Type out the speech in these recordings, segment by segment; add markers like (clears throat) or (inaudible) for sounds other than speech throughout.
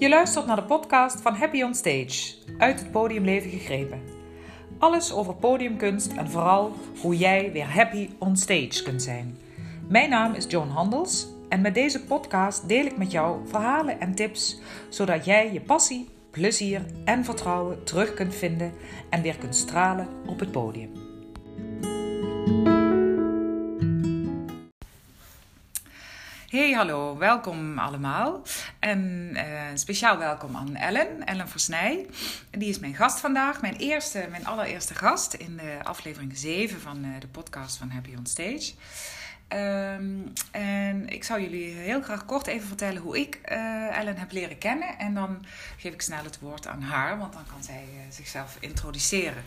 Je luistert naar de podcast van Happy on Stage, uit het podiumleven gegrepen. Alles over podiumkunst en vooral hoe jij weer happy on stage kunt zijn. Mijn naam is Joan Handels en met deze podcast deel ik met jou verhalen en tips zodat jij je passie, plezier en vertrouwen terug kunt vinden en weer kunt stralen op het podium. Hey, hallo, welkom allemaal. En uh, speciaal welkom aan Ellen, Ellen Versnij. Die is mijn gast vandaag, mijn, eerste, mijn allereerste gast in de aflevering 7 van uh, de podcast van Happy on Stage. Um, en ik zou jullie heel graag kort even vertellen hoe ik uh, Ellen heb leren kennen. En dan geef ik snel het woord aan haar, want dan kan zij uh, zichzelf introduceren.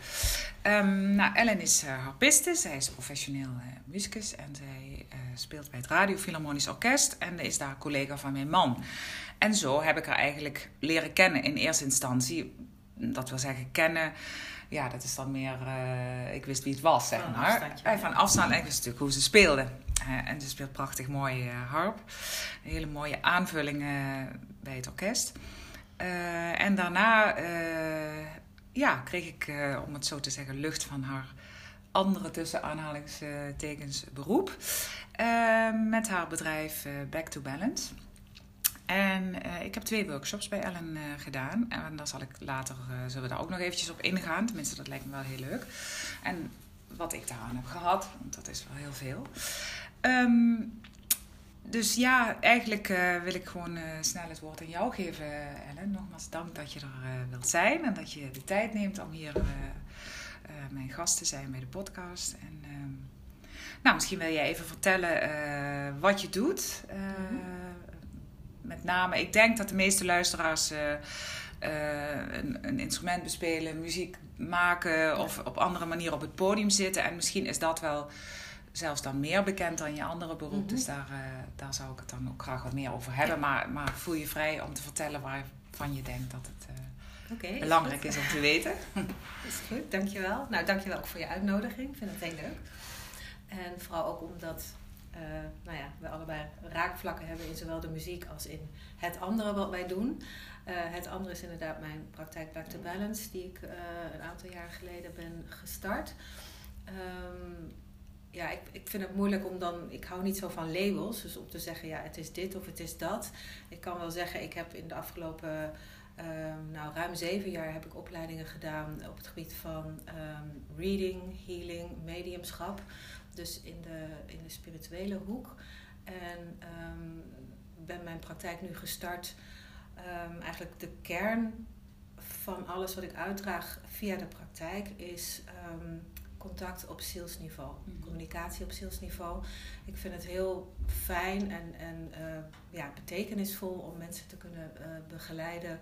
Um, nou, Ellen is uh, harpiste, zij is professioneel muzikus en zij speelt bij het Radio Philharmonisch Orkest en is daar collega van mijn man. En zo heb ik haar eigenlijk leren kennen in eerste instantie. Dat wil zeggen, kennen ja, dat is dan meer. Uh, ik wist wie het was, zeg maar. Afstand, Van afstand en ik wist natuurlijk hoe ze speelde. Uh, en ze speelt prachtig mooi uh, harp. Een hele mooie aanvulling bij het orkest. en daarna ja, kreeg ik, om het zo te zeggen, lucht van haar andere tussen aanhalingstekens beroep. met haar bedrijf Back to Balance. En ik heb twee workshops bij Ellen gedaan. En daar zal ik later, zullen we daar ook nog eventjes op ingaan. Tenminste, dat lijkt me wel heel leuk. En wat ik daaraan heb gehad, want dat is wel heel veel. Um, dus ja, eigenlijk wil ik gewoon snel het woord aan jou geven, Ellen. Nogmaals dank dat je er wilt zijn en dat je de tijd neemt om hier mijn gast te zijn bij de podcast. En, um, nou, misschien wil jij even vertellen wat je doet. Mm -hmm met name, ik denk dat de meeste luisteraars uh, uh, een, een, instrument bespelen, muziek maken of op andere manieren op het podium zitten. En misschien is dat wel zelfs dan meer bekend dan je andere beroep. Mm -hmm. Dus daar, uh, daar zou ik het dan ook graag wat meer over hebben. Maar, maar voel je vrij om te vertellen waarvan je denkt dat het okay, belangrijk is, is om te weten. (laughs) (laughs) is goed, dankjewel. Nou, dankjewel ook voor je uitnodiging. Ik vind het heel leuk. En vooral ook omdat uh, nou ja, we allebei raakvlakken hebben in zowel de muziek als in het andere wat wij doen. Uh, het andere is inderdaad mijn praktijk Back to Balance, die ik uh, een aantal jaar geleden ben gestart. Um, ja, ik, ik vind het moeilijk om dan. Ik hou niet zo van labels, dus om te zeggen ja, het is dit of het is dat. Ik kan wel zeggen, ik heb in de afgelopen. Um, nou, ruim zeven jaar heb ik opleidingen gedaan op het gebied van um, reading, healing, mediumschap. Dus in de, in de spirituele hoek. En um, ben mijn praktijk nu gestart. Um, eigenlijk de kern van alles wat ik uitdraag via de praktijk is um, contact op zielsniveau. Mm -hmm. Communicatie op zielsniveau. Ik vind het heel fijn en, en uh, ja, betekenisvol om mensen te kunnen uh, begeleiden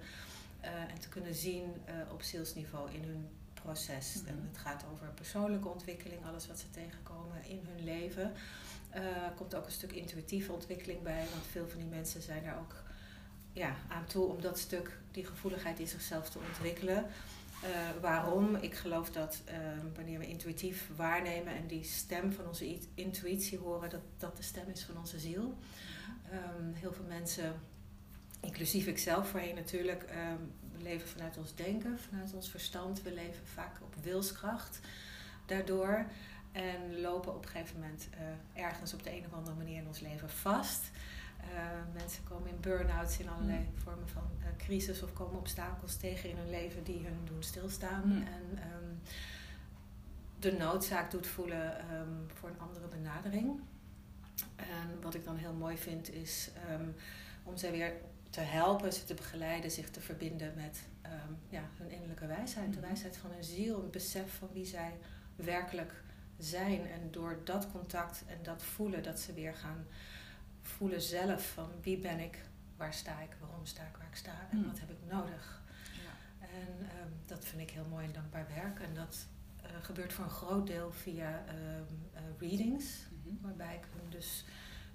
uh, en te kunnen zien op zielsniveau in hun proces. Mm -hmm. En het gaat over persoonlijke ontwikkeling, alles wat ze tegenkomen in hun leven. Uh, komt ook een stuk intuïtieve ontwikkeling bij, want veel van die mensen zijn daar ook ja, aan toe om dat stuk, die gevoeligheid in zichzelf te ontwikkelen. Uh, waarom? Ik geloof dat uh, wanneer we intuïtief waarnemen en die stem van onze intuïtie horen, dat dat de stem is van onze ziel. Um, heel veel mensen, inclusief ikzelf voorheen natuurlijk, we leven vanuit ons denken, vanuit ons verstand. We leven vaak op wilskracht daardoor. En lopen op een gegeven moment uh, ergens op de een of andere manier in ons leven vast. Uh, mensen komen in burn-outs in allerlei mm. vormen van uh, crisis of komen obstakels tegen in hun leven die hun doen stilstaan. Mm. En um, de noodzaak doet voelen um, voor een andere benadering. En wat ik dan heel mooi vind is um, om zij weer te helpen, ze te begeleiden, zich te verbinden met um, ja, hun innerlijke wijsheid. De mhm. wijsheid van hun ziel, een besef van wie zij werkelijk zijn. En door dat contact en dat voelen, dat ze weer gaan voelen zelf van wie ben ik, waar sta ik, waarom sta ik waar ik sta en mm. wat heb ik nodig. Ja. En um, dat vind ik heel mooi en dankbaar werk. En dat uh, gebeurt voor een groot deel via um, uh, readings, mm -hmm. waarbij ik hun dus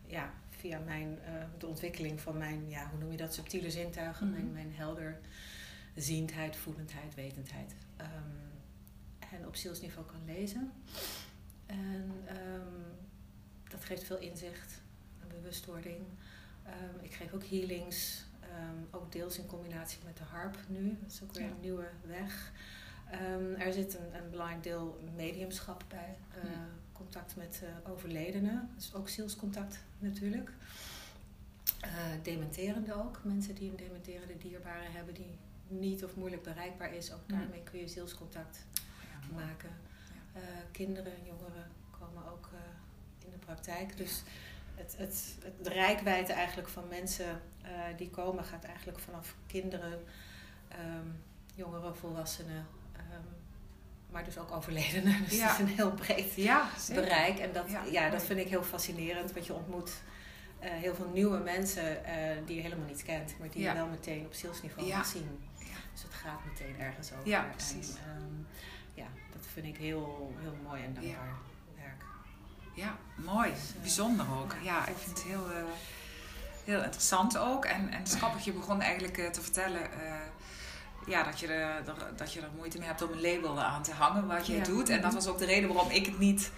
ja, via mijn, uh, de ontwikkeling van mijn, ja, hoe noem je dat, subtiele zintuigen, mm -hmm. mijn, mijn helder ziendheid, voelendheid, wetendheid. Um, en op zielsniveau kan lezen. En um, dat geeft veel inzicht bewustwording. Um, ik geef ook healings Ehm, ook deels in combinatie met de harp nu. Dat is ook weer een nieuwe weg. Ehm, er zit een, een, belangrijk deel mediumschap bij. Uh, Contact met uh, overledenen. Dus ook zielscontact natuurlijk. Uh, dementerende ook. Mensen die een dementerende dierbare hebben die niet of moeilijk bereikbaar is. Ook daarmee kun je zielscontact maken. Kinderen en jongeren komen ook in de praktijk. Dus het, het, het, de rijkwijde eigenlijk van mensen die komen gaat eigenlijk vanaf kinderen, um, jongeren, volwassenen, um, maar dus ook overledenen. (laughs) Dus ja. het is een heel breed ja, bereik. En dat, ja. dat vind ik heel fascinerend, want je ontmoet uh, heel veel nieuwe mensen uh, die je helemaal niet kent, maar die je wel meteen op zielsniveau ja. zien. Dus het gaat meteen ergens over. Ja, precies. En, um, ja, dat vind ik heel, heel mooi en dankbaar. Ja, mooi. Dus, uh, Bijzonder ook. Ja, ik vind het heel, heel interessant ook. En, en grappig, je begon eigenlijk te vertellen ja, dat, je er, dat je er moeite mee hebt om een label aan te hangen wat je doet. En dat was ook de reden waarom ik het niet,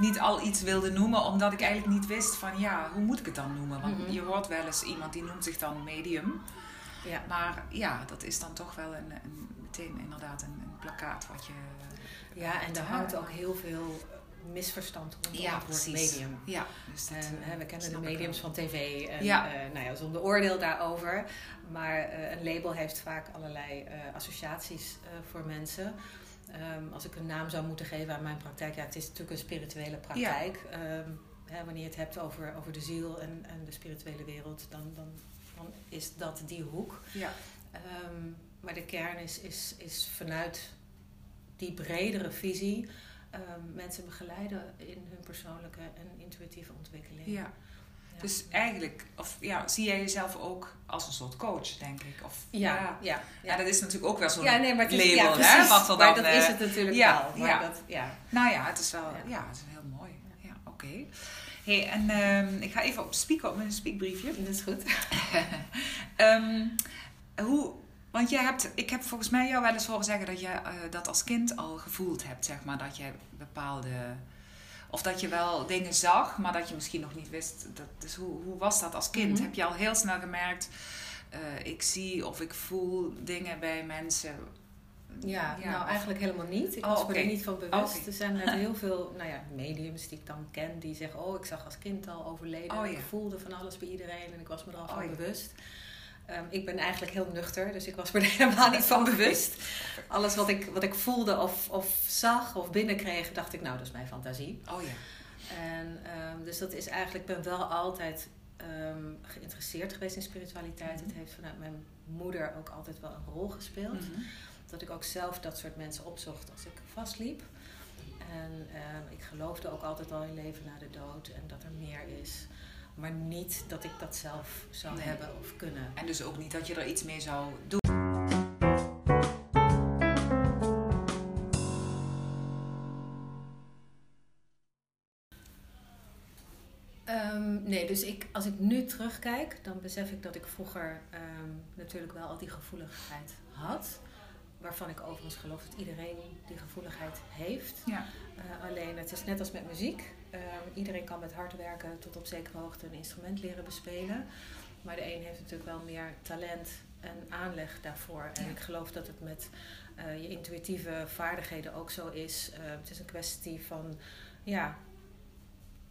niet al iets wilde noemen. Omdat ik eigenlijk niet wist van ja, hoe moet ik het dan noemen? Want mhm. je hoort wel eens iemand die noemt zich dan medium. Ja. Maar ja, dat is dan toch wel een, een meteen inderdaad een, een plakkaat wat je... Ja, en daar hangt ook heel veel misverstand rondom ja, het woord medium. Ja, dus dat, en, uh, we kennen de mediums van tv en ja. Uh, nou ja, zonder oordeel daarover. Maar uh, een label heeft vaak allerlei associaties voor mensen. Um, als ik een naam zou moeten geven aan mijn praktijk, ja, het is natuurlijk een spirituele praktijk. Ja. Um, hè, wanneer je het hebt over, over de ziel en, en de spirituele wereld, dan, dan, dan is dat die hoek. Ja. Um, maar de kern is, is, is vanuit die bredere visie um, mensen begeleiden in hun persoonlijke en intuïtieve ontwikkeling. Ja. Dus eigenlijk, of ja, zie jij jezelf ook als een soort coach, denk ik? Of, ja, ja. ja, ja. dat is natuurlijk ook wel zo'n ja, nee, maar label, ja, hè? Wat dan, maar dat is het natuurlijk ja, wel. ja. Dat, ja. Nou ja, het is wel, ja, het is heel mooi. Ja, oké. Okay. Hey, en um, ik ga even op speaker op mijn speakbriefje. Dat is goed. um, (laughs) hoe, want jij hebt, ik heb volgens mij jou wel eens horen zeggen dat je uh, dat als kind al gevoeld hebt, zeg maar, dat je bepaalde. Of dat je wel dingen zag, maar dat je misschien nog niet wist. Dat, dus hoe, hoe was dat als kind? Mm -hmm. Heb je al heel snel gemerkt, uh, ik zie of ik voel dingen bij mensen? Ja, ja nou eigenlijk helemaal niet. Ik oh, was okay. er niet van bewust. Okay. Er zijn net (laughs) heel veel nou ja, mediums die ik dan ken die zeggen: Oh, ik zag als kind al overleden. Oh, ja. Ik voelde van alles bij iedereen en ik was me er al van oh, bewust. Um, ik ben eigenlijk heel nuchter, dus ik was me er (laughs) helemaal niet van bewust. Alles wat ik, wat ik voelde of, of zag of binnenkreeg, dacht ik, nou, dat is mijn fantasie. Oh ja. En um, dus dat is eigenlijk, ik ben wel altijd um, geïnteresseerd geweest in spiritualiteit. Mm -hmm. Het heeft vanuit mijn moeder ook altijd wel een rol gespeeld. Mm -hmm. Dat ik ook zelf dat soort mensen opzocht als ik vastliep. En ik geloofde ook altijd al in leven na de dood en dat er meer is. Maar niet dat ik dat zelf zou nee. hebben of kunnen. En dus ook niet dat je er iets mee zou doen. Um, nee, dus ik, als ik nu terugkijk, dan besef ik dat ik vroeger um, natuurlijk wel al die gevoeligheid had. Waarvan ik overigens geloof dat iedereen die gevoeligheid heeft. Ja. Uh, alleen het is net als met muziek. Uh, iedereen kan met hard werken tot op zekere hoogte een instrument leren bespelen. Maar de een heeft natuurlijk wel meer talent en aanleg daarvoor. En ja. ik geloof dat het met uh, je intuïtieve vaardigheden ook zo is. het is een kwestie van ja,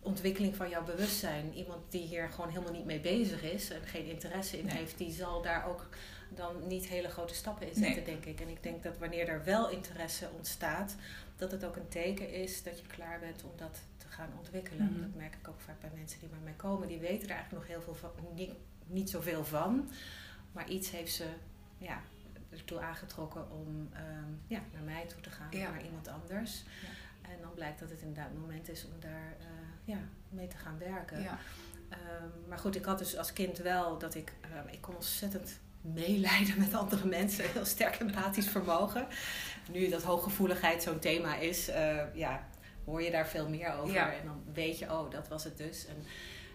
ontwikkeling van jouw bewustzijn. Iemand die hier gewoon helemaal niet mee bezig is en geen interesse in nee. heeft, die zal daar ook dan niet hele grote stappen in zetten, nee. denk ik. En ik denk dat wanneer er wel interesse ontstaat, dat het ook een teken is dat je klaar bent om dat te gaan ontwikkelen. Mm -hmm. Dat merk ik ook vaak bij mensen die bij mij komen. Die weten er eigenlijk nog heel veel van, niet, niet zoveel van. Maar iets heeft ze ja, ertoe aangetrokken om um, ja, naar mij toe te gaan, ja. naar iemand anders. Ja. En dan blijkt dat het inderdaad het moment is om daar uh, ja, mee te gaan werken. Ja. Um, maar goed, ik had dus als kind wel dat ik, um, ik kon ontzettend meelijden met andere mensen. Heel sterk empathisch vermogen. Nu dat hooggevoeligheid zo'n thema is, uh, ja, hoor je daar veel meer over. Ja. En dan weet je, oh, dat was het dus. En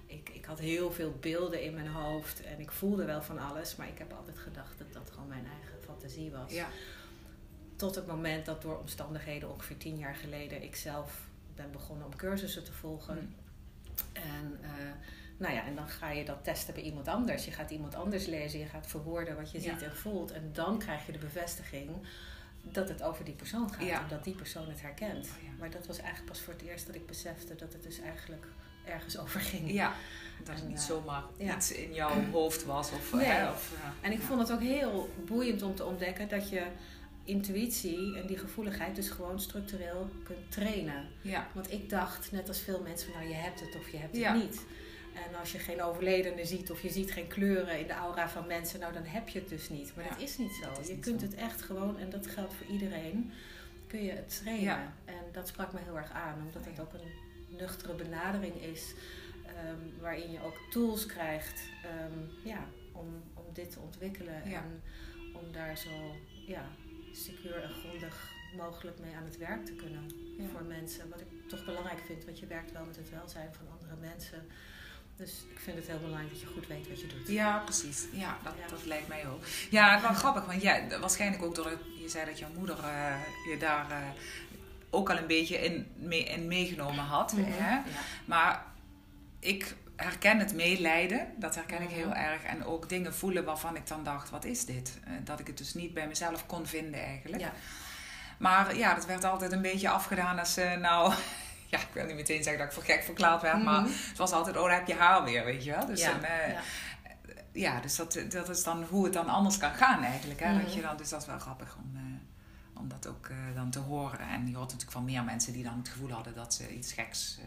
ik, ik had heel veel beelden in mijn hoofd en ik voelde wel van alles. Maar ik heb altijd gedacht dat dat gewoon mijn eigen fantasie was. Ja. Tot het moment dat door omstandigheden ongeveer tien jaar geleden ik zelf ben begonnen om cursussen te volgen. Mm. En uh, nou ja, en dan ga je dat testen bij iemand anders. Je gaat iemand anders lezen, je gaat verwoorden wat je Ja. ziet en voelt. En dan krijg je de bevestiging dat het over die persoon gaat Ja. en dat die persoon het herkent. Oh ja. Maar dat was eigenlijk pas voor het eerst dat ik besefte dat het dus eigenlijk ergens (laughs) over ging. Ja, dat het niet eh, zomaar ja. iets in jouw (clears throat) hoofd was. Of, Nee. hè, of, eh, En ik vond het ook heel boeiend om te ontdekken dat je intuïtie en die gevoeligheid dus gewoon structureel kunt trainen. Ja, Want ik dacht, net als veel mensen, van, nou je hebt het of je hebt het niet. En als je geen overledene ziet of je ziet geen kleuren in de aura van mensen, nou dan heb je het dus niet. Maar Ja, dat is niet zo. is je niet kunt zo. het echt gewoon, en dat geldt voor iedereen, kun je het trainen. Ja. En dat sprak me heel erg aan, omdat het ook een nuchtere benadering is, ehm, waarin je ook tools krijgt ehm, ja, om, om dit te ontwikkelen en om daar zo ja, secuur en grondig mogelijk mee aan het werk te kunnen voor mensen. Wat ik toch belangrijk vind, want je werkt wel met het welzijn van andere mensen. Dus ik vind het heel belangrijk dat je goed weet wat je doet. Ja, precies. Ja, dat, Ja. dat lijkt mij ook. Ja, het was grappig, want ja, waarschijnlijk ook doordat je zei dat jouw moeder eh, je daar eh, ook al een beetje in, mee, in meegenomen had. Mhm. Hè? Maar ik herken het meelijden, dat herken ik Mhm. heel erg. En ook dingen voelen waarvan ik dan dacht, wat is dit? Eh, Dat ik het dus niet bij mezelf kon vinden eigenlijk. Ja. Maar ja, dat werd altijd een beetje afgedaan als, eh, nou... Ja, ik wil niet meteen zeggen dat ik voor gek verklaard werd, maar Mhm. het was altijd, oh, daar heb je haar weer, weet je wel. Dus ja. dan, eh, ja. ja, dus dat, dat is dan hoe het dan anders kan gaan eigenlijk. Hè? Dat Mhm. je dan, dus dat is wel grappig om, eh, om dat ook eh, dan te horen. En je hoort natuurlijk van meer mensen die dan het gevoel hadden dat ze iets geks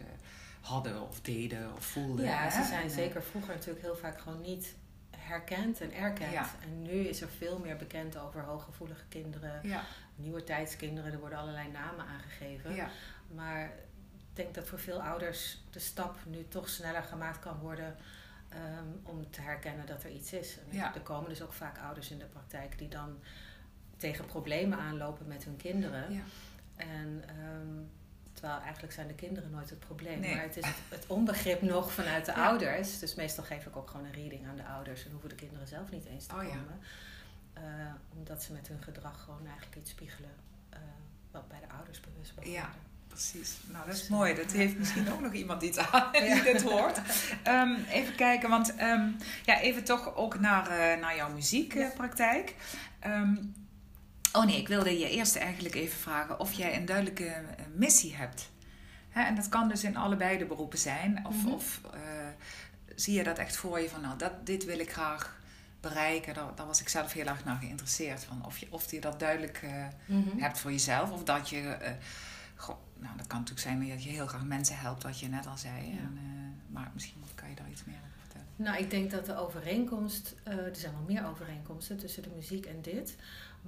hadden of deden of voelden. Ja, hè? ze zijn En, zeker vroeger natuurlijk heel vaak gewoon niet herkend en erkend. Ja. En nu is er veel meer bekend over hooggevoelige kinderen, Ja, nieuwe tijdskinderen. Er worden allerlei namen aangegeven. ja, Maar denk dat voor veel ouders de stap nu toch sneller gemaakt kan worden ehm, om te herkennen dat er iets is. En Ja. Er komen dus ook vaak ouders in de praktijk die dan tegen problemen aanlopen met hun kinderen. ja. En ehm, terwijl eigenlijk zijn de kinderen nooit het probleem. Nee. Maar het is het, onbegrip (laughs) nog vanuit de Ja. ouders. Dus meestal geef ik ook gewoon een reading aan de ouders. En hoeven de kinderen zelf niet eens te Oh komen. Eh, omdat ze met hun gedrag gewoon eigenlijk iets spiegelen. eh, wat bij de ouders bewust Ja. Precies. Nou, dat is mooi. Dat heeft misschien ook nog iemand iets aan die dit hoort. Ehm, even kijken, want ehm, ja, even toch ook naar, eh, naar jouw muziekpraktijk. Ehm, oh nee, ik wilde je eerst eigenlijk even vragen of jij een duidelijke eh, missie hebt. Hè, en dat kan dus in allebei de beroepen zijn. Of, Mhm. of eh, zie je dat echt voor je van, nou, dat, dit wil ik graag bereiken. Daar, daar was ik zelf heel erg naar geïnteresseerd. Van of, je, of je dat duidelijk Mhm. hebt voor jezelf. Of dat je, nou dat kan natuurlijk zijn dat je heel graag mensen helpt, wat je net al zei. Ja. En, eh, maar misschien kan je daar iets meer over vertellen. Nou, ik denk dat de overeenkomst, eh, er zijn wel meer overeenkomsten tussen de muziek en dit.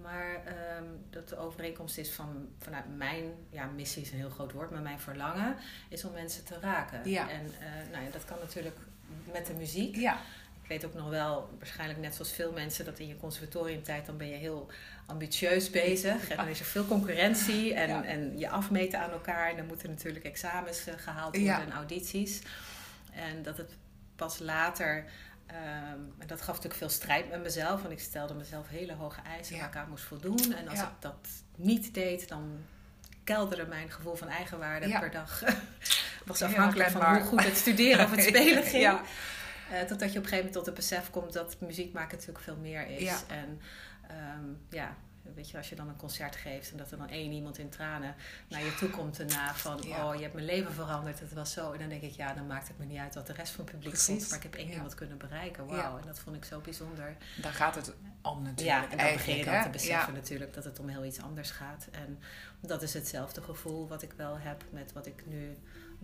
Maar ehm, dat de overeenkomst is van, vanuit mijn, ja, missie is een heel groot woord, maar mijn verlangen is om mensen te raken. Ja. En eh, nou ja, dat kan natuurlijk met de muziek. Ja, Ik weet ook nog wel, waarschijnlijk net zoals veel mensen, dat in je conservatoriumtijd dan ben je heel ambitieus bezig. En dan is er veel concurrentie en, Ja. en je afmeten aan elkaar. En dan moeten natuurlijk examens eh, gehaald worden Ja. en audities. En dat het pas later, ehm, en dat gaf natuurlijk veel strijd met mezelf. Want ik stelde mezelf hele hoge eisen Ja. waar ik aan moest voldoen. En als Ja. ik dat niet deed, dan kelderde mijn gevoel van eigenwaarde Ja. per dag. (laughs) was afhankelijk van hoe goed het studeren of het (laughs) spelen ging. Eh, totdat je op een gegeven moment tot het besef komt dat muziek maken natuurlijk veel meer is. Ja. En ehm, ja, weet je, als je dan een concert geeft en dat er dan één iemand in tranen naar je toe komt daarna van Ja. oh, je hebt mijn leven veranderd, het was zo. En dan denk ik, ja, dan maakt het me niet uit wat de rest van het publiek Precies. vond, maar ik heb één Ja. iemand kunnen bereiken. Wauw, Ja. en dat vond ik zo bijzonder. daar gaat het om natuurlijk. ja, en dan begin je dan te beseffen natuurlijk dat het om heel iets anders gaat. En dat is hetzelfde gevoel wat ik wel heb met wat ik nu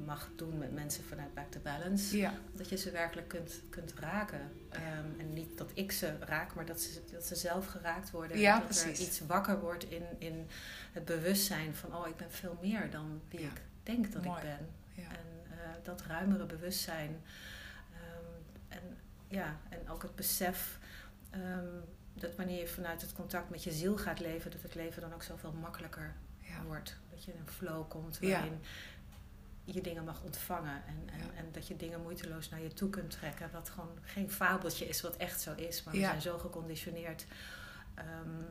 mag doen met mensen vanuit Back to Balance. Ja. Dat je ze werkelijk kunt, kunt raken. Ehm, en niet dat ik ze raak, maar dat ze, dat ze zelf geraakt worden. Ja, dat precies. er iets wakker wordt in, in het bewustzijn van... oh, ik ben veel meer dan wie Ja. ik denk dat Mooi. ik ben. Ja. En eh, dat ruimere bewustzijn. ehm, en, ja, en ook het besef... ehm, dat wanneer je vanuit het contact met je ziel gaat leven... dat het leven dan ook zoveel makkelijker wordt. Dat je in een flow komt Ja. waarin je dingen mag ontvangen. En, en, Ja. en dat je dingen moeiteloos naar je toe kunt trekken. Wat gewoon geen fabeltje is, wat echt zo is. Maar we Ja. zijn zo geconditioneerd ehm,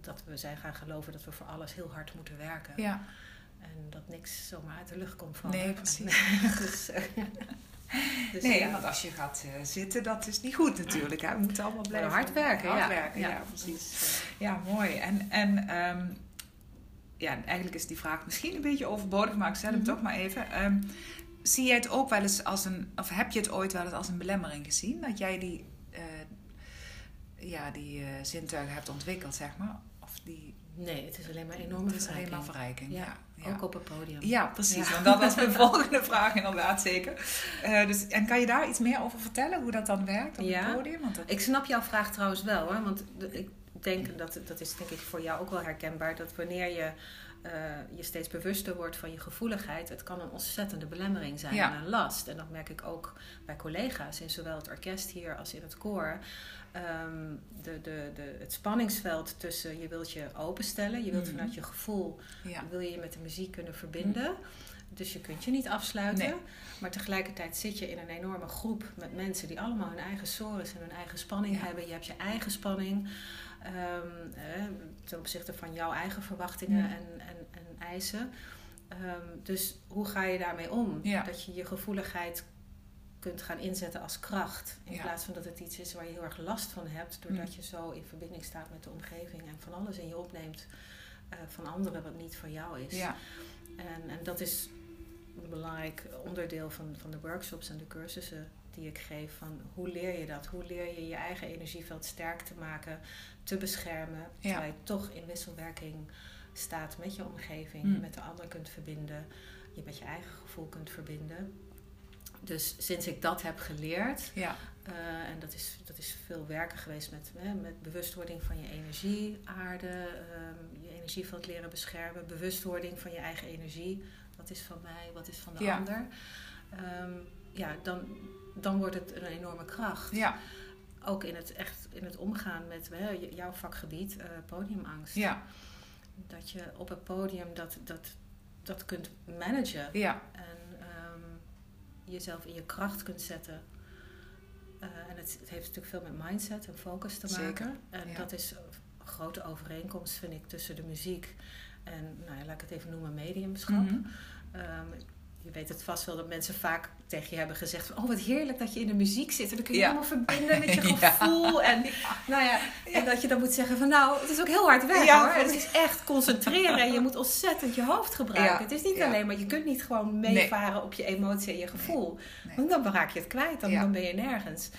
dat we zijn gaan geloven dat we voor alles heel hard moeten werken. ja. En dat niks zomaar uit de lucht komt vallen. Nee, En- precies. (laughs) dus, eh, (laughs) Dus nee, ja. want als je gaat uh, zitten, dat is niet goed natuurlijk. Hè? We moeten allemaal blijven hard werken. Hard ja. werken, ja, precies. Dus, ja, mooi. En, en um, ja, eigenlijk is die vraag misschien een beetje overbodig, maar ik stel hem mm -hmm. toch maar even. Um, zie jij het ook wel eens als een, of heb je het ooit wel eens als een belemmering gezien? Dat jij die, uh, ja, die uh, zintuigen hebt ontwikkeld, zeg maar? Of die... Nee, het is alleen maar enorme Het is alleen maar verrijking, ja. ja, ja. Ook op het podium. Ja, precies. Ja. Want dat was mijn (laughs) volgende vraag inderdaad, zeker. Uh, dus, en kan je daar iets meer over vertellen, hoe dat dan werkt op ja. het podium? Want dat... Ik snap jouw vraag trouwens wel, hoor. Want ik denk, dat, dat is denk ik voor jou ook wel herkenbaar, dat wanneer je uh, je steeds bewuster wordt van je gevoeligheid, het kan een ontzettende belemmering zijn Ja. en een last. En dat merk ik ook bij collega's in zowel het orkest hier als in het koor. Um, de, de, de, het spanningsveld tussen je wilt je openstellen, je wilt Mhm. vanuit je gevoel, Ja. wil je je met de muziek kunnen verbinden. Dus je kunt je niet afsluiten. Nee. Maar tegelijkertijd zit je in een enorme groep met mensen die allemaal hun eigen sores en hun eigen spanning Ja. hebben. Je hebt je eigen spanning ehm, eh, ten opzichte van jouw eigen verwachtingen Ja. en, en, en eisen. Ehm, dus hoe ga je daarmee om? Ja. Dat je je gevoeligheid kunt gaan inzetten als kracht. In Ja. plaats van dat het iets is waar je heel erg last van hebt. Doordat je zo in verbinding staat met de omgeving en van alles in je opneemt eh, van anderen wat niet van jou is. Ja. En, en dat is een belangrijk onderdeel van, van de workshops en de cursussen die ik geef. Van hoe leer je dat? Hoe leer je je eigen energieveld sterk te maken, te beschermen, Ja. terwijl je toch in wisselwerking staat met je omgeving, Mm. je met de ander kunt verbinden, je met je eigen gevoel kunt verbinden. Dus sinds ik dat heb geleerd, Ja. eh, en dat is, dat is veel werken geweest met, hè, met bewustwording van je energie, aarde, ehm, je energieveld leren beschermen, bewustwording van je eigen energie. Wat is van mij, wat is van de Ja. ander. Ehm, ja, dan, dan wordt het een enorme kracht. Ja. Ook in het, echt, in het omgaan met hè, jouw vakgebied, eh, podiumangst. Ja. Dat je op het podium dat, dat, dat kunt managen Ja. en ehm, jezelf in je kracht kunt zeiten. Eh, en het, het heeft natuurlijk veel met mindset en focus te maken. Zeker, En ja. dat is een grote overeenkomst, vind ik, tussen de muziek en, nou ja, laat ik het even noemen, mediumschap. Mhm. Ehm, je weet het vast wel dat mensen vaak tegen je hebben gezegd van... oh, wat heerlijk dat je in de muziek zit. En dan kun je Ja. helemaal verbinden met je (laughs) Ja. gevoel. En, nou ja, en dat je dan moet zeggen van... nou, het is ook heel hard werk hoor. Het is echt concentreren. En je moet ontzettend je hoofd gebruiken. Het is niet alleen maar... je kunt niet gewoon meevaren op je emotie en je gevoel. Nee. Want dan raak je het kwijt. Dan, dan ben je nergens.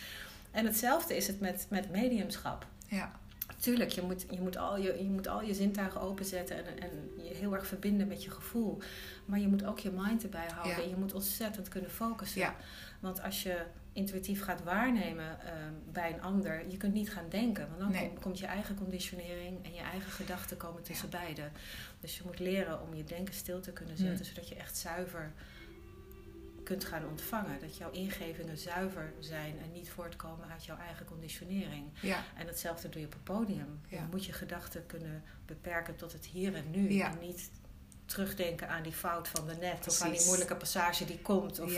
En hetzelfde is het met, met mediumschap. Ja. Tuurlijk, je moet, je, moet al je, je moet al je zintuigen openzetten en, en je heel erg verbinden met je gevoel. Maar je moet ook je mind erbij houden. Ja. En je moet ontzettend kunnen focussen. Ja. Want als je intuïtief gaat waarnemen ehm, bij een ander, je kunt niet gaan denken. Want dan Nee. komt, komt je eigen conditionering en je eigen gedachten komen tussen beiden. Dus je moet leren om je denken stil te kunnen zetten, Hmm. zodat je echt zuiver kunt gaan ontvangen. Dat jouw ingevingen zuiver zijn en niet voortkomen uit jouw eigen conditionering. Ja. En hetzelfde doe je op het podium. Ja. Je moet je gedachten kunnen beperken tot het hier en nu. Ja. En niet terugdenken aan die fout van de net. Of aan die moeilijke passage die komt. Of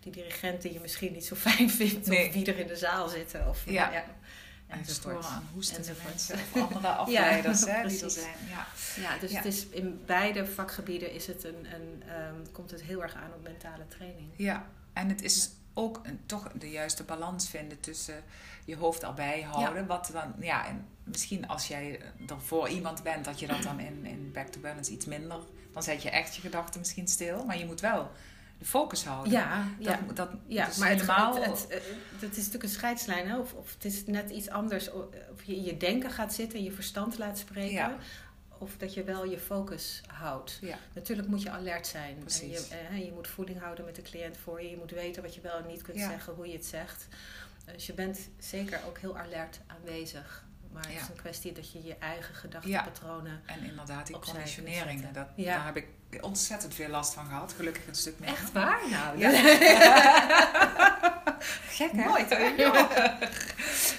die dirigent die je misschien niet zo fijn vindt. Nee. Of wie er in de zaal zitten. Of, Ja. En En storen aan hoestende mensen of andere (laughs) afleiders hè, (laughs) die er precies. zijn. Ja. Ja, dus Ja. het is in beide vakgebieden is het een, een, ehm, komt het heel erg aan op mentale training. ja, en het is ook een, toch de juiste balans vinden tussen je hoofd erbij houden. Wat dan, ja, en misschien als jij er voor iemand bent, dat je dat dan in, in Back to Balance iets minder. Dan zet je echt je gedachten misschien stil, maar je moet wel de focus houden. Ja, dat, ja. dat Ja, maar het, helemaal. het, het, dat is natuurlijk een scheidslijn. Hè? Of, of het is net iets anders. Of je in je denken gaat zitten en je verstand laat spreken. Ja. Of dat je wel je focus houdt. ja, Natuurlijk moet je alert zijn. En je, je moet voeling houden met de cliënt voor je. Je moet weten wat je wel en niet kunt Ja. zeggen, hoe je het zegt. Dus je bent zeker ook heel alert aanwezig. Maar het Ja. is een kwestie dat je je eigen gedachtenpatronen... en inderdaad die kunt Dat. Ja. Daar heb ik ontzettend veel last van gehad. Gelukkig een stuk meer. Echt waar? Nou, Ja. (laughs) Gek hè? Ja.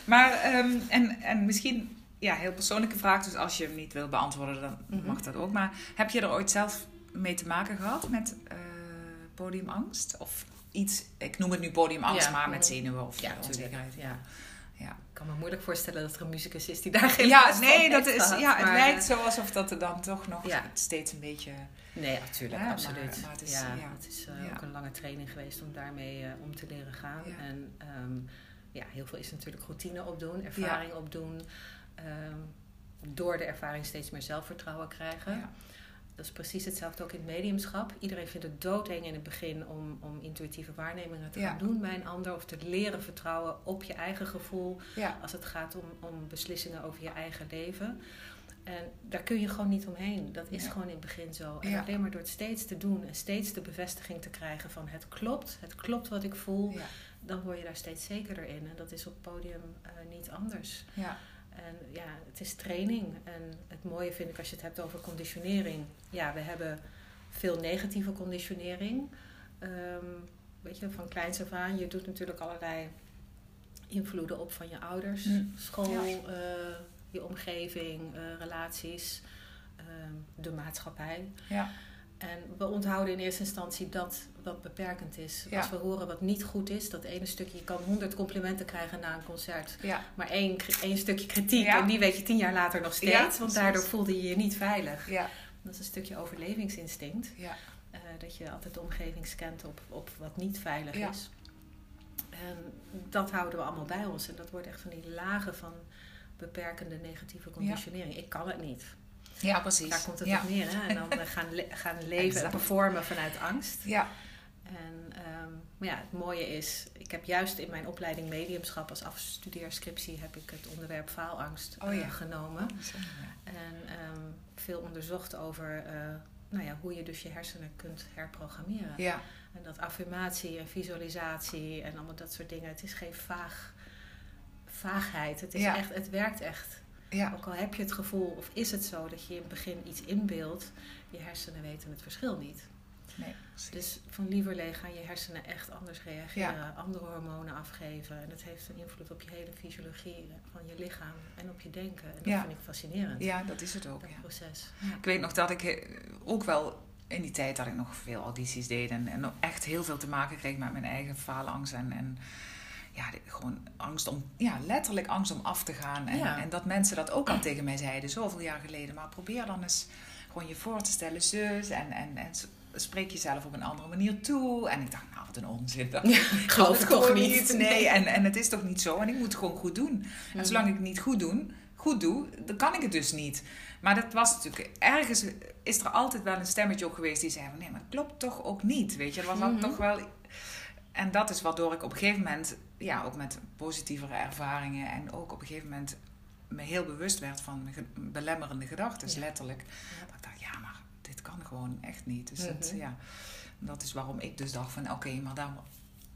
Maar, ehm, en, en misschien, ja, heel persoonlijke vraag. Dus als je hem niet wil beantwoorden, dan Mhm. mag dat ook. Maar heb je er ooit zelf mee te maken gehad met eh, podiumangst? Of iets, ik noem het nu podiumangst, Ja. maar met zenuwen of Ja, onzekerheid. Ja. Ja. Ik kan me moeilijk voorstellen dat er een muzikus is die daar geen Ja, nee, dat heeft is, ja, het maar, lijkt eh, zo alsof dat er dan toch nog Ja. steeds een beetje... Nee, natuurlijk, Ja, absoluut. maar het is- ja, het is eh, ook een lange training geweest om daarmee eh, om te leren gaan. En ehm, ja, heel veel is natuurlijk routine opdoen, ervaring opdoen. ehm, door de ervaring steeds meer zelfvertrouwen krijgen. Dat is precies hetzelfde ook in het mediumschap. Iedereen vindt het doodeng in het begin om, om intuïtieve waarnemingen te Ja. gaan doen bij een ander. Of te leren vertrouwen op je eigen gevoel Ja. als het gaat om, om beslissingen over je eigen leven. En daar kun je gewoon niet omheen. Dat is Ja. gewoon in het begin zo. En Ja. alleen maar door het steeds te doen en steeds de bevestiging te krijgen van het klopt, het klopt wat ik voel, Ja. dan word je daar steeds zekerder in. En dat is op het podium eh, niet anders. Ja. En ja, het is training. En het mooie vind ik als je het hebt over conditionering. Ja, we hebben veel negatieve conditionering. Ehm, weet je, van kleins af aan. Je doet natuurlijk allerlei invloeden op van je ouders, Mm. school, Ja. eh, je omgeving, eh, relaties, ehm, de maatschappij. Ja. En we onthouden in eerste instantie dat wat beperkend is. Ja. Als we horen wat niet goed is, dat ene stukje, je kan honderd complimenten krijgen na een concert Ja. maar één, één stukje kritiek. Ja. En die weet je tien jaar later nog steeds. Want daardoor voelde je je niet veilig. Dat is een stukje overlevingsinstinct. Ja. eh, dat je altijd de omgeving scant op, op wat niet veilig Ja. is. En dat houden we allemaal bij ons. En dat wordt echt van die lagen van beperkende negatieve conditionering. Ik kan het niet. Ja, precies. Daar komt het ja. op neer. Hè? En dan eh, gaan, le- gaan (laughs) leven en performen vanuit angst. Ja. En ehm, maar ja, het mooie is, ik heb juist in mijn opleiding mediumschap als afstudeerscriptie heb ik het onderwerp faalangst Oh eh, genomen. En ehm, veel onderzocht over eh, nou ja, hoe je dus je hersenen kunt herprogrammeren. Ja. En dat affirmatie en visualisatie en allemaal dat soort dingen. Het is geen vaag, vaagheid. Het, is Ja. echt, het werkt echt. Ja. Ook al heb je het gevoel, of is het zo dat je in het begin iets inbeeldt, je hersenen weten het verschil niet. Nee. Dus van lieverlee gaan je hersenen echt anders reageren, andere hormonen afgeven. En dat heeft een invloed op je hele fysiologie van je lichaam en op je denken. En dat Ja. vind ik fascinerend, ja, dat is het ook. dat Ja. proces. Ik weet nog dat ik eh, ook wel in die tijd dat ik nog veel audities deed en, en echt heel veel te maken kreeg met mijn eigen faalangst en, en ja, gewoon angst om, ja, letterlijk angst om af te gaan. En, Ja. en dat mensen dat ook al tegen mij zeiden, zoveel jaar geleden. Maar probeer dan eens gewoon je voor te stellen, zus, en, en, en spreek jezelf op een andere manier toe. En ik dacht, nou, wat een onzin. Dat (laughs) geloof toch gewoon niet. Nee, en, en het is toch niet zo. En ik moet het gewoon goed doen. En Mhm. zolang ik het niet goed doe, goed doe, dan kan ik het dus niet. Maar dat was natuurlijk ergens is er altijd wel een stemmetje ook geweest die zei van nee, maar het klopt toch ook niet, weet je? Er was dan Mhm. toch wel en dat is waardoor ik op een gegeven moment ja ook met positievere ervaringen en ook op een gegeven moment me heel bewust werd van mijn belemmerende gedachten, Ja. letterlijk. Ja. Dat ik dacht ja, maar dit kan gewoon echt niet. Dus het, Mhm. ja, dat is waarom ik dus dacht van oké, maar daar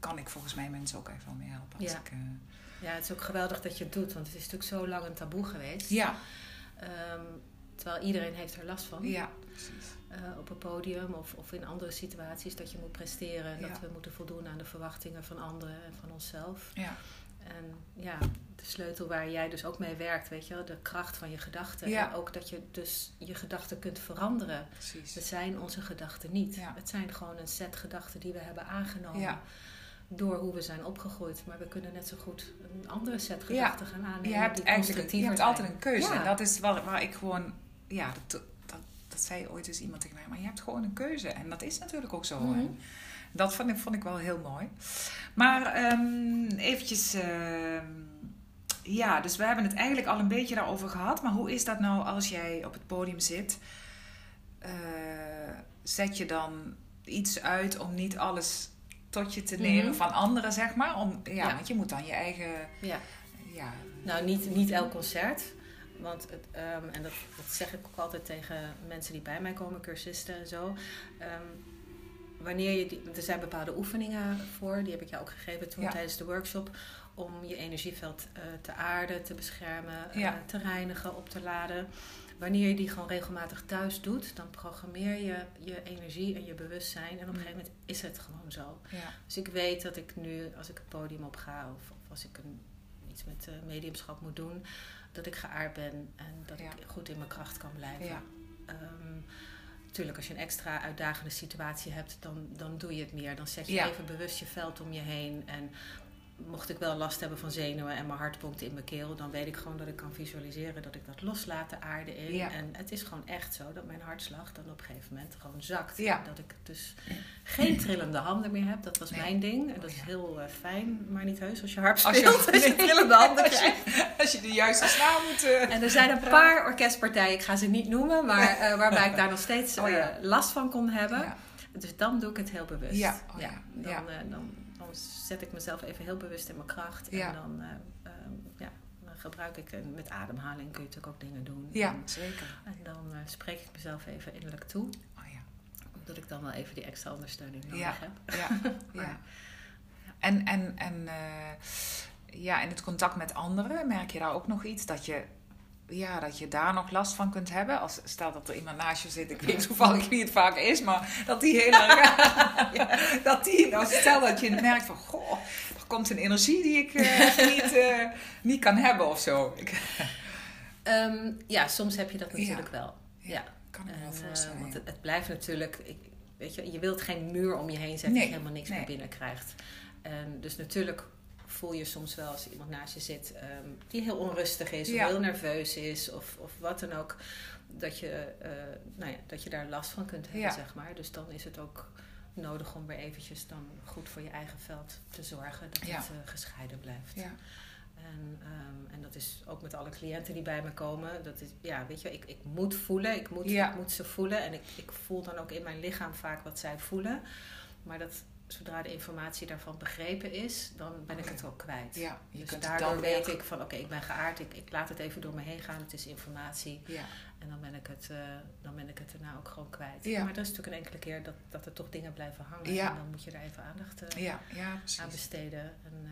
kan ik volgens mij mensen ook wel mee helpen. Als Ja. ik, eh, Ja, het is ook geweldig dat je het doet, want het is natuurlijk zo lang een taboe geweest. ja, Ehm, terwijl iedereen heeft er last van. ja, precies. Eh, op een podium of, of in andere situaties dat je moet presteren. En Ja. dat we moeten voldoen aan de verwachtingen van anderen en van onszelf. Ja, En ja, de sleutel waar jij dus ook mee werkt, weet je wel, de kracht van je gedachten. Ja. En ook dat je dus je gedachten kunt veranderen. precies. Het zijn onze gedachten niet. Ja. Het zijn gewoon een set gedachten die we hebben aangenomen. Ja. Door hoe we zijn opgegroeid. Maar we kunnen net zo goed een andere set gedachten gaan aannemen. Je hebt die eigenlijk je hebt altijd een keuze. Ja. En dat is waar, waar ik gewoon, ja, dat, dat, zei ooit eens iemand tegen mij, maar je hebt gewoon een keuze. En dat is natuurlijk ook zo. Mhm. Dat vond ik, vond ik wel heel mooi. Maar ehm, eventjes, ehm, ja, dus we hebben het eigenlijk al een beetje daarover gehad. Maar hoe is dat nou als jij op het podium zit? Eh, zet je dan iets uit om niet alles tot je te nemen Mhm. van anderen, zeg maar? Om, ja, Ja. want je moet dan je eigen... Ja. Ja, Nou, niet, niet elk concert. Want, het, ehm, en dat, dat zeg ik ook altijd tegen mensen die bij mij komen, cursisten en zo. Ehm, wanneer je die, er zijn bepaalde oefeningen voor, die heb ik jou ook gegeven toen Ja. tijdens de workshop. Om je energieveld eh, te aarden, te beschermen, eh, te reinigen, op te laden. Wanneer je die gewoon regelmatig thuis doet, dan programmeer je je energie en je bewustzijn. En op een gegeven moment is het gewoon zo. ja. Dus ik weet dat ik nu, als ik het podium op ga of, of als ik een, iets met eh, mediumschap moet doen, dat ik geaard ben en dat Ja. ik goed in mijn kracht kan blijven. Ja. natuurlijk, als je een extra uitdagende situatie hebt, dan, dan doe je het meer. Dan zet je Ja. even bewust je veld om je heen. En, mocht ik wel last hebben van zenuwen en mijn hart pompt in mijn keel, dan weet ik gewoon dat ik kan visualiseren dat ik dat loslaat de aarde in. Ja. En het is gewoon echt zo dat mijn hartslag dan op een gegeven moment gewoon zakt. Ja. Dat ik dus geen trillende handen meer heb. Dat was Nee. mijn ding. En dat Oh, is ja. heel eh, fijn, maar niet heus als je harp Als je- speelt. (laughs) Als je, trillende handen Als je- krijgt. Als je de juiste snaar moet... eh, En er zijn een paar orkestpartijen, ik ga ze niet noemen, maar eh, waarbij ik daar nog steeds Oh, ja. last van kon hebben. ja. Dus dan doe ik het heel bewust. Ja, oh ja, Dan, ja. dan, dan zet ik mezelf even heel bewust in mijn kracht. Ja. En dan, eh, ehm, ja, dan gebruik ik, met ademhaling kun je natuurlijk ook dingen doen. ja, En, zeker. en dan eh, spreek ik mezelf even innerlijk toe. Oh, ja. Omdat ik dan wel even die extra ondersteuning nodig Ja. heb. Ja, (laughs) ja. En, en, en eh, ja, in het contact met anderen merk je daar ook nog iets dat je, ja, dat je daar nog last van kunt hebben? Als, stel dat er iemand naast je zit, ik weet toevallig wie het vaak is, maar dat die heel erg. (laughs) (laughs) dat die, nou, stel dat je merkt van, goh, er komt een energie die ik eh, (laughs) niet, eh, niet kan hebben of zo. Ik Ehm, ja, soms heb je dat natuurlijk Ja. wel. Ja, Ja. kan me En, wel eh, voorstellen. want het, het blijft natuurlijk, ik, weet je, je wilt geen muur om je heen zetten Nee, dat je helemaal niks nee. meer binnenkrijgt. En dus natuurlijk voel je soms wel als iemand naast je zit ehm, die heel onrustig is Ja. of heel nerveus is of, of wat dan ook, dat je, eh, nou ja, dat je daar last van kunt hebben, Ja. zeg maar. Dus dan is het ook nodig om weer eventjes dan goed voor je eigen veld te zorgen dat het eh, gescheiden blijft. Ja. En, ehm, en dat is ook met alle cliënten die bij me komen. Dat is, ja, weet je, ik, ik moet voelen. Ik moet, ik moet ze voelen. En ik, ik voel dan ook in mijn lichaam vaak wat zij voelen. Maar dat, zodra de informatie daarvan begrepen is, dan ben ik ja. het ook kwijt. Ja, je dus daardoor dan weet ik van, oké, ik ben geaard. Ik, ik laat het even door me heen gaan. Het is informatie. Ja. En dan ben ik het, eh, dan ben ik het daarna ook gewoon kwijt. Ja. Maar dat is natuurlijk een enkele keer dat, dat er toch dingen blijven hangen. Ja. En dan moet je daar even aandacht eh, Ja, ja, aan besteden. En eh,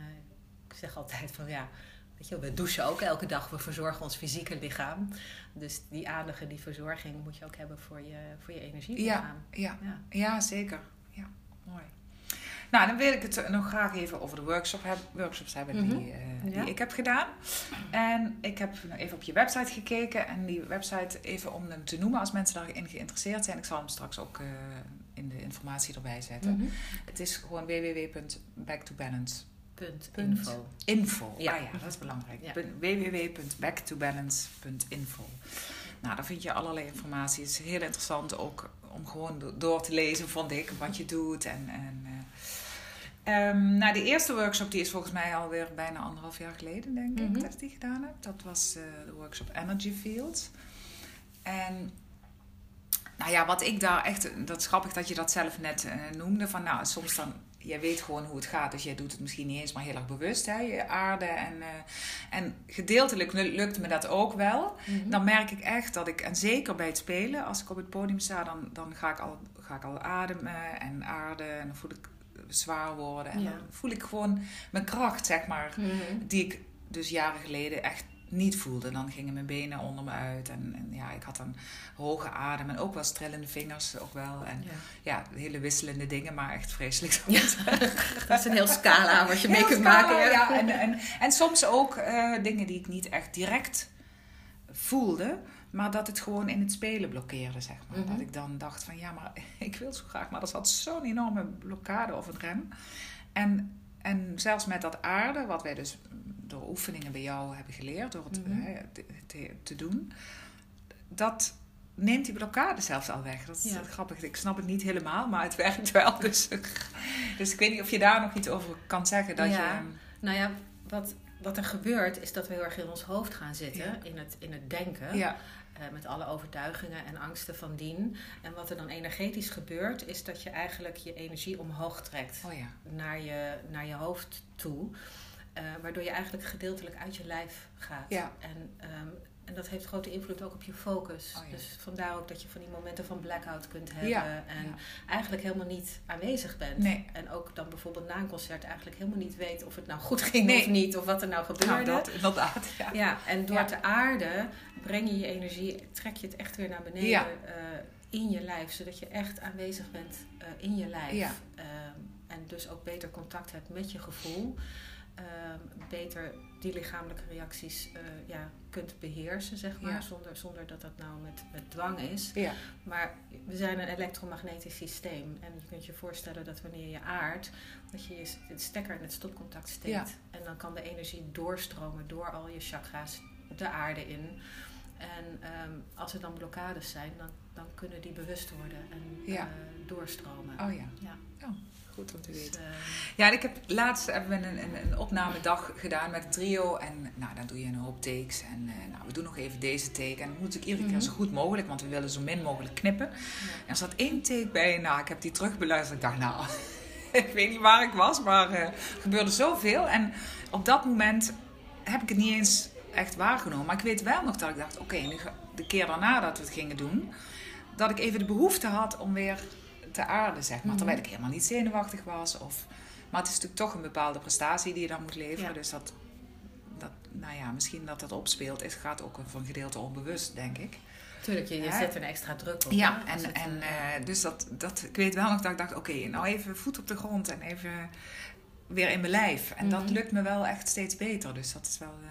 ik zeg altijd van ja, weet je, wel, we douchen ook elke dag. We verzorgen ons fysieke lichaam. Dus die aandacht en die verzorging moet je ook hebben voor je, voor je energielichaam. Ja, Ja. ja, zeker. Ja, mooi. Nou, dan wil ik het nog graag even over de workshop heb, workshops hebben die, Mhm. eh, Ja. die ik heb gedaan. En ik heb nog even op je website gekeken. En die website, even om hem te noemen als mensen daarin geïnteresseerd zijn. Ik zal hem straks ook eh, in de informatie erbij zetten. Mhm. Het is gewoon www.backtobalance.info. Info. Info. Ja. Ah ja, dat is belangrijk. Ja. www.backtobalance.info. Nou, daar vind je allerlei informatie. Het is heel interessant ook om gewoon do- door te lezen, vond ik, wat je doet. En, en, eh, ehm, nou, de eerste workshop die is volgens mij alweer bijna anderhalf jaar geleden, denk ik, Mhm. dat ik die gedaan heb. Dat was eh, de workshop Energy Field. En nou ja, wat ik daar echt, dat is grappig dat je dat zelf net eh, noemde. Van nou, soms dan, jij weet gewoon hoe het gaat, dus jij doet het misschien niet eens, maar heel erg bewust, hè, je aarde. En, eh, en gedeeltelijk lu- lukt me dat ook wel. Mhm. Dan merk ik echt dat ik, en zeker bij het spelen, als ik op het podium sta, dan, dan ga, ik al, ga ik al ademen en aarden. En dan voel ik zwaar worden. En Ja. dan voel ik gewoon mijn kracht, zeg maar, Mhm. die ik dus jaren geleden echt niet voelde. Dan gingen mijn benen onder me uit. En, en ja, ik had een hoge adem en ook wel strellende vingers, ook wel. En Ja. ja, hele wisselende dingen, maar echt vreselijk. Ja. (laughs) Dat is een heel scala wat je mee kunt scala, maken. Ja. ja. En, en, en soms ook eh, dingen die ik niet echt direct voelde, maar dat het gewoon in het spelen blokkeerde, zeg maar. Mhm. Dat ik dan dacht van, ja, maar (laughs) ik wil zo graag, maar er zat zo'n enorme blokkade of een rem. En, en zelfs met dat aarde, wat wij dus door oefeningen bij jou hebben geleerd, door het Mhm. eh, te, te, te doen, dat neemt die blokkade zelfs al weg. Dat is Ja. grappig. Ik snap het niet helemaal, maar het (laughs) werkt wel. Dus, dus ik weet niet of je daar nog iets over kan zeggen. Dat Ja. je, Nou ja, wat, wat er gebeurt is dat we heel erg in ons hoofd gaan zitten, Ja. in, het, in het denken. ja, Eh, met alle overtuigingen en angsten van dien. En wat er dan energetisch gebeurt, is dat je eigenlijk je energie omhoog trekt oh ja. naar, je, naar je hoofd toe. Eh, waardoor je eigenlijk gedeeltelijk uit je lijf gaat. Ja. En, ehm, en dat heeft grote invloed ook op je focus. Oh ja. Dus vandaar ook dat je van die momenten van blackout kunt hebben. Ja, En ja. eigenlijk helemaal niet aanwezig bent. Nee. En ook dan bijvoorbeeld na een concert eigenlijk helemaal niet weet of het nou goed ging Nee. of niet. Of wat er nou gebeurde. Nou, dat. Ja. Ja, en door te aarden breng je je energie, trek je het echt weer naar beneden eh, in je lijf, zodat je echt aanwezig bent eh, in je lijf. Ehm, en dus ook beter contact hebt met je gevoel. Ehm, beter die lichamelijke reacties eh, ja, kunt beheersen, zeg maar. Ja. Zonder, zonder dat dat nou met, met dwang is. Ja. Maar we zijn een elektromagnetisch systeem. En je kunt je voorstellen dat wanneer je aardt, dat je je stekker in het stopcontact steekt. Ja. En dan kan de energie doorstromen door al je chakra's de aarde in. En ehm, als er dan blokkades zijn, dan, dan kunnen die bewust worden en Ja. eh, doorstromen. Oh ja. Ja. Oh, goed om te Dus, weten. eh, Ja, en ik heb laatst hebben we een, een, een opnamedag gedaan met een trio. En nou, dan doe je een hoop takes. En eh, nou, we doen nog even deze take. En dat moet ik iedere keer Mhm. zo goed mogelijk, want we willen zo min mogelijk knippen. ja. En er zat één take bij. Nou, ik heb die terugbeluisterd. Ik dacht, nou, (laughs) ik weet niet waar ik was, maar eh, er gebeurde zoveel. En op dat moment heb ik het niet eens echt waargenomen. Maar ik weet wel nog dat ik dacht, oké, de keer daarna dat we het gingen doen, dat ik even de behoefte had om weer te aarden, zeg maar. Mhm. Terwijl ik helemaal niet zenuwachtig was. Of, maar het is natuurlijk toch een bepaalde prestatie die je dan moet leveren. Ja. Dus dat, dat, nou ja, misschien dat dat opspeelt, is, gaat ook van gedeelte onbewust, denk ik. Tuurlijk, je, je Ja. zet er een extra druk op. Ja, hè, en, het, en eh, eh, dus dat, dat, ik weet wel nog dat ik dacht, oké, nou even voet op de grond en even weer in mijn lijf. En dat Mhm. lukt me wel echt steeds beter, dus dat is wel, eh,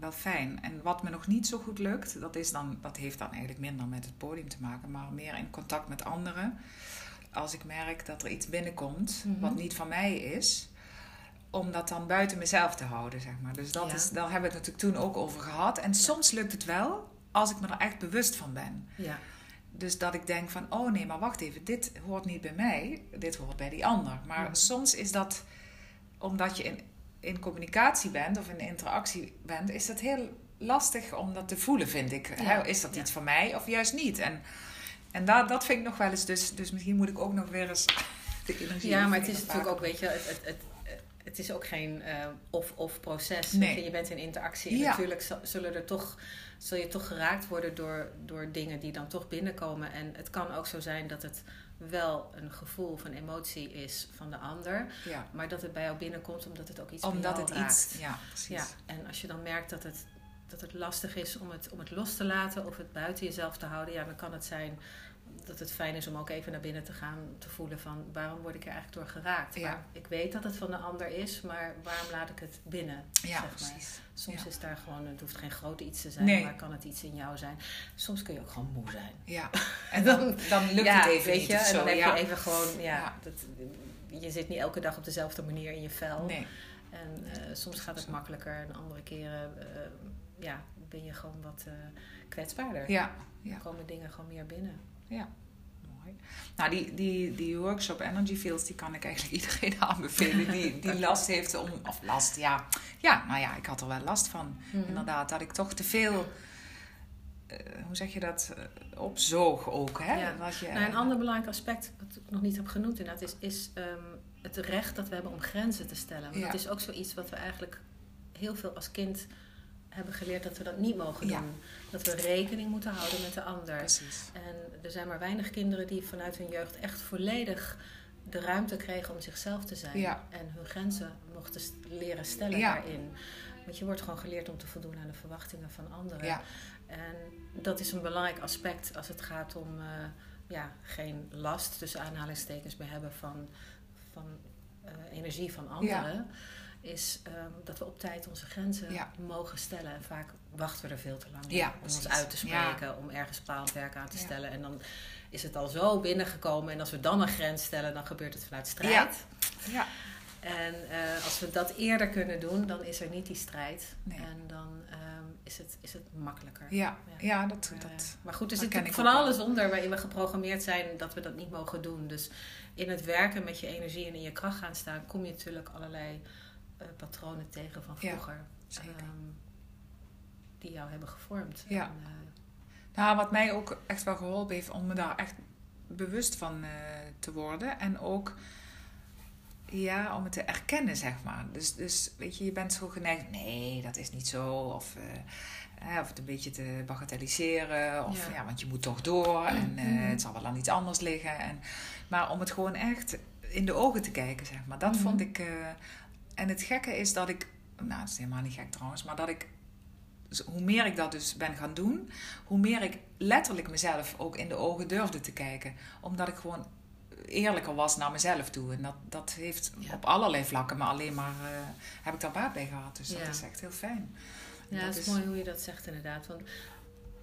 wel fijn. En wat me nog niet zo goed lukt, dat, is dan, dat heeft dan eigenlijk minder met het podium te maken, maar meer in contact met anderen. Als ik merk dat er iets binnenkomt Mhm. wat niet van mij is, om dat dan buiten mezelf te houden, zeg maar. Dus dat Ja. is, daar hebben we het natuurlijk toen ook over gehad. En soms lukt het wel, als ik me er echt bewust van ben. ja. Dus dat ik denk van, oh nee, maar wacht even, dit hoort niet bij mij, dit hoort bij die ander. Maar Mhm. soms is dat, omdat je in, in communicatie bent of in interactie bent, is dat heel lastig om dat te voelen, vind ik. Ja. Is dat iets van mij of juist niet? En, en dat, dat vind ik nog wel eens, dus, dus misschien moet ik ook nog weer eens (laughs) de energie... Ja, maar het is natuurlijk ook, weet je, het, het, het, het is ook geen eh, of-of proces. Nee. Je, bent in interactie en Ja. natuurlijk zullen er toch, zul je toch geraakt worden door, door dingen die dan toch binnenkomen. En het kan ook zo zijn dat het wel een gevoel een emotie is van de ander, Ja, maar dat het bij jou binnenkomt omdat het ook iets omdat het raakt. iets... Ja, precies. Ja, en als je dan merkt dat het, dat het lastig is om het, om het los te laten of het buiten jezelf te houden, ja, dan kan het zijn dat het fijn is om ook even naar binnen te gaan, te voelen van waarom word ik er eigenlijk door geraakt. Ja. Maar ik weet dat het van de ander is, maar waarom laat ik het binnen? Ja, zeg maar. precies. Soms Ja. is daar gewoon, het hoeft geen groot iets te zijn, Nee. maar kan het iets in jou zijn. Soms kun je ook gewoon moe zijn. Ja, (laughs) en dan, dan lukt ja, het even weet niet je, en dan heb je even gewoon, ja. Dat, je zit niet elke dag op dezelfde manier in je vel. Nee, En eh, soms gaat het makkelijker en andere keren eh, ja, ben je gewoon wat eh, kwetsbaarder. ja, ja. Dan komen dingen gewoon meer binnen. Mooi. Nou, die, die, die workshop Energy Fields, die kan ik eigenlijk (laughs) iedereen aanbevelen die, die (laughs) last heeft om... Of last, ja. Ja, nou ja, ik had er wel last van. Mhm. Inderdaad, dat ik toch te veel... eh, hoe zeg je dat? eh, opzoog ook, hè? Ja. Dat je, Nou, een ander belangrijk aspect, wat ik nog niet heb genoemd inderdaad, is, is ehm, het recht dat we hebben om grenzen te stellen. Want Ja. dat is ook zoiets wat we eigenlijk heel veel als kind hebben geleerd dat we dat niet mogen Ja. doen. Dat we rekening moeten houden met de ander. Precies. En er zijn maar weinig kinderen die vanuit hun jeugd echt volledig de ruimte kregen om zichzelf te zijn. Ja. En hun grenzen mochten leren stellen Ja. daarin. Want je wordt gewoon geleerd om te voldoen aan de verwachtingen van anderen. Ja, En dat is een belangrijk aspect als het gaat om eh, ja, geen last tussen aanhalingstekens meer hebben van, van eh, energie van anderen. Is ehm, dat we op tijd onze grenzen Ja. mogen stellen. En vaak wachten we er veel te lang Ja, om ons uit te Ja. spreken, om ergens paal en perk aan te stellen. En dan is het al zo binnengekomen. En als we dan een grens stellen, dan gebeurt het vanuit strijd. ja. En eh, als we dat eerder kunnen doen, dan is er niet die strijd. Nee. En dan ehm, is, het, is het makkelijker. Ja, Ja. dat, Maar, eh, dat, maar goed, er zit van wel. alles onder waarin we geprogrammeerd zijn dat we dat niet mogen doen. Dus in het werken met je energie en in je kracht gaan staan, kom je natuurlijk allerlei eh, patronen tegen van vroeger. ehm, die jou hebben gevormd. Ja. En, eh, Nou, wat mij ook echt wel geholpen heeft om me daar echt bewust van eh, te worden. En ook ja, om het te erkennen, zeg maar. Dus, dus weet je, je bent zo geneigd, nee, dat is niet zo. Of, of het een beetje te bagatelliseren. Of Ja. ja, want je moet toch door. En eh, Mhm. het zal wel aan iets anders liggen. En, maar om het gewoon echt in de ogen te kijken, zeg maar. Dat vond ik... eh, en het gekke is dat ik... Nou, het is helemaal niet gek trouwens. Maar dat ik... dus hoe meer ik dat dus ben gaan doen... Hoe meer ik letterlijk mezelf ook in de ogen durfde te kijken. Omdat ik gewoon eerlijker was naar mezelf toe. En dat, dat heeft op allerlei vlakken me alleen maar, uh, heb ik daar baat bij gehad. Dus dat is echt heel fijn. Ja, het is, mooi hoe je dat zegt inderdaad. Want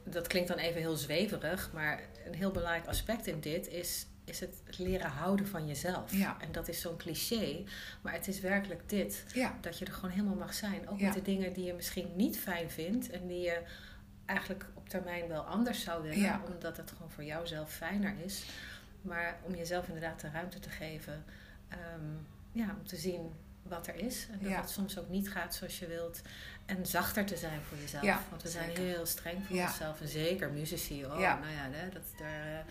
dat klinkt dan even heel zweverig, maar een heel belangrijk aspect in dit is, is het leren houden van jezelf. Ja. En dat is zo'n cliché, maar het is werkelijk dit. Ja. Dat je er gewoon helemaal mag zijn. Ook met de dingen die je misschien niet fijn vindt en die je eigenlijk op termijn wel anders zou willen, omdat het gewoon voor jou zelf fijner is. Maar om jezelf inderdaad de ruimte te geven, ehm, ja, om te zien wat er is. En dat het soms ook niet gaat zoals je wilt. En zachter te zijn voor jezelf. Want we zijn heel streng voor onszelf. En zeker muzici. Oh, nou ja, dat, daar, eh,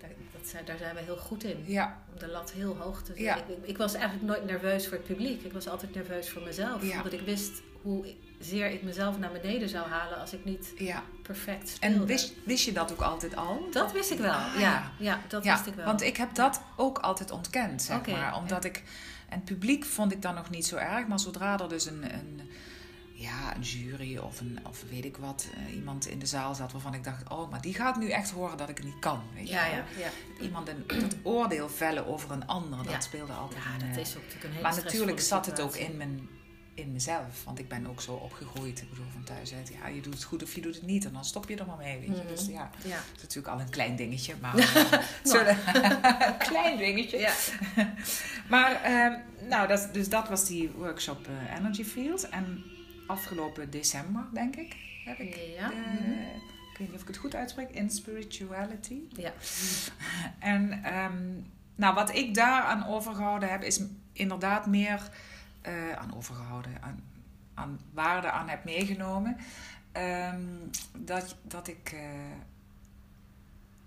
daar, dat zijn, daar zijn we heel goed in. Ja. Om de lat heel hoog te zetten. Ik, ik, was eigenlijk nooit nerveus voor het publiek. Ik was altijd nerveus voor mezelf. Omdat ik wist hoe zeer ik mezelf naar beneden zou halen als ik niet ja. perfect speelde. En wist, wist je dat ook altijd al? Dat wist ik wel, ah, ja. ja. dat wist ik wel. Want ik heb dat ook altijd ontkend, zeg maar. Omdat ik... En het publiek vond ik dan nog niet zo erg. Maar zodra er dus een, een ja, een jury of, een, of weet ik wat, uh, iemand in de zaal zat waarvan ik dacht, oh, maar die gaat nu echt horen dat ik het niet kan. Weet ja, je ja, ja. Iemand een, het oordeel vellen over een ander, dat speelde altijd. Ja, een, dat is ook natuurlijk een hele Maar natuurlijk zat het ook in, mijn, in mezelf, want ik ben ook zo opgegroeid. Ik bedoel, van thuis uit, ja, je doet het goed of je doet het niet en dan stop je er maar mee, weet je. Mm. Dus ja, dat is natuurlijk al een klein dingetje, maar... (laughs) uh, (laughs) klein dingetje. Ja. (laughs) maar, nou, dat, dus dat was die workshop uh, Energy Field en afgelopen december, denk ik, heb ik. Ja. De, ik weet niet of ik het goed uitspreek, in spirituality. Ja. En um, nou, wat ik daar aan overgehouden heb, is inderdaad meer uh, aan overgehouden, aan, aan waarde aan heb meegenomen. Um, dat, dat ik. Uh,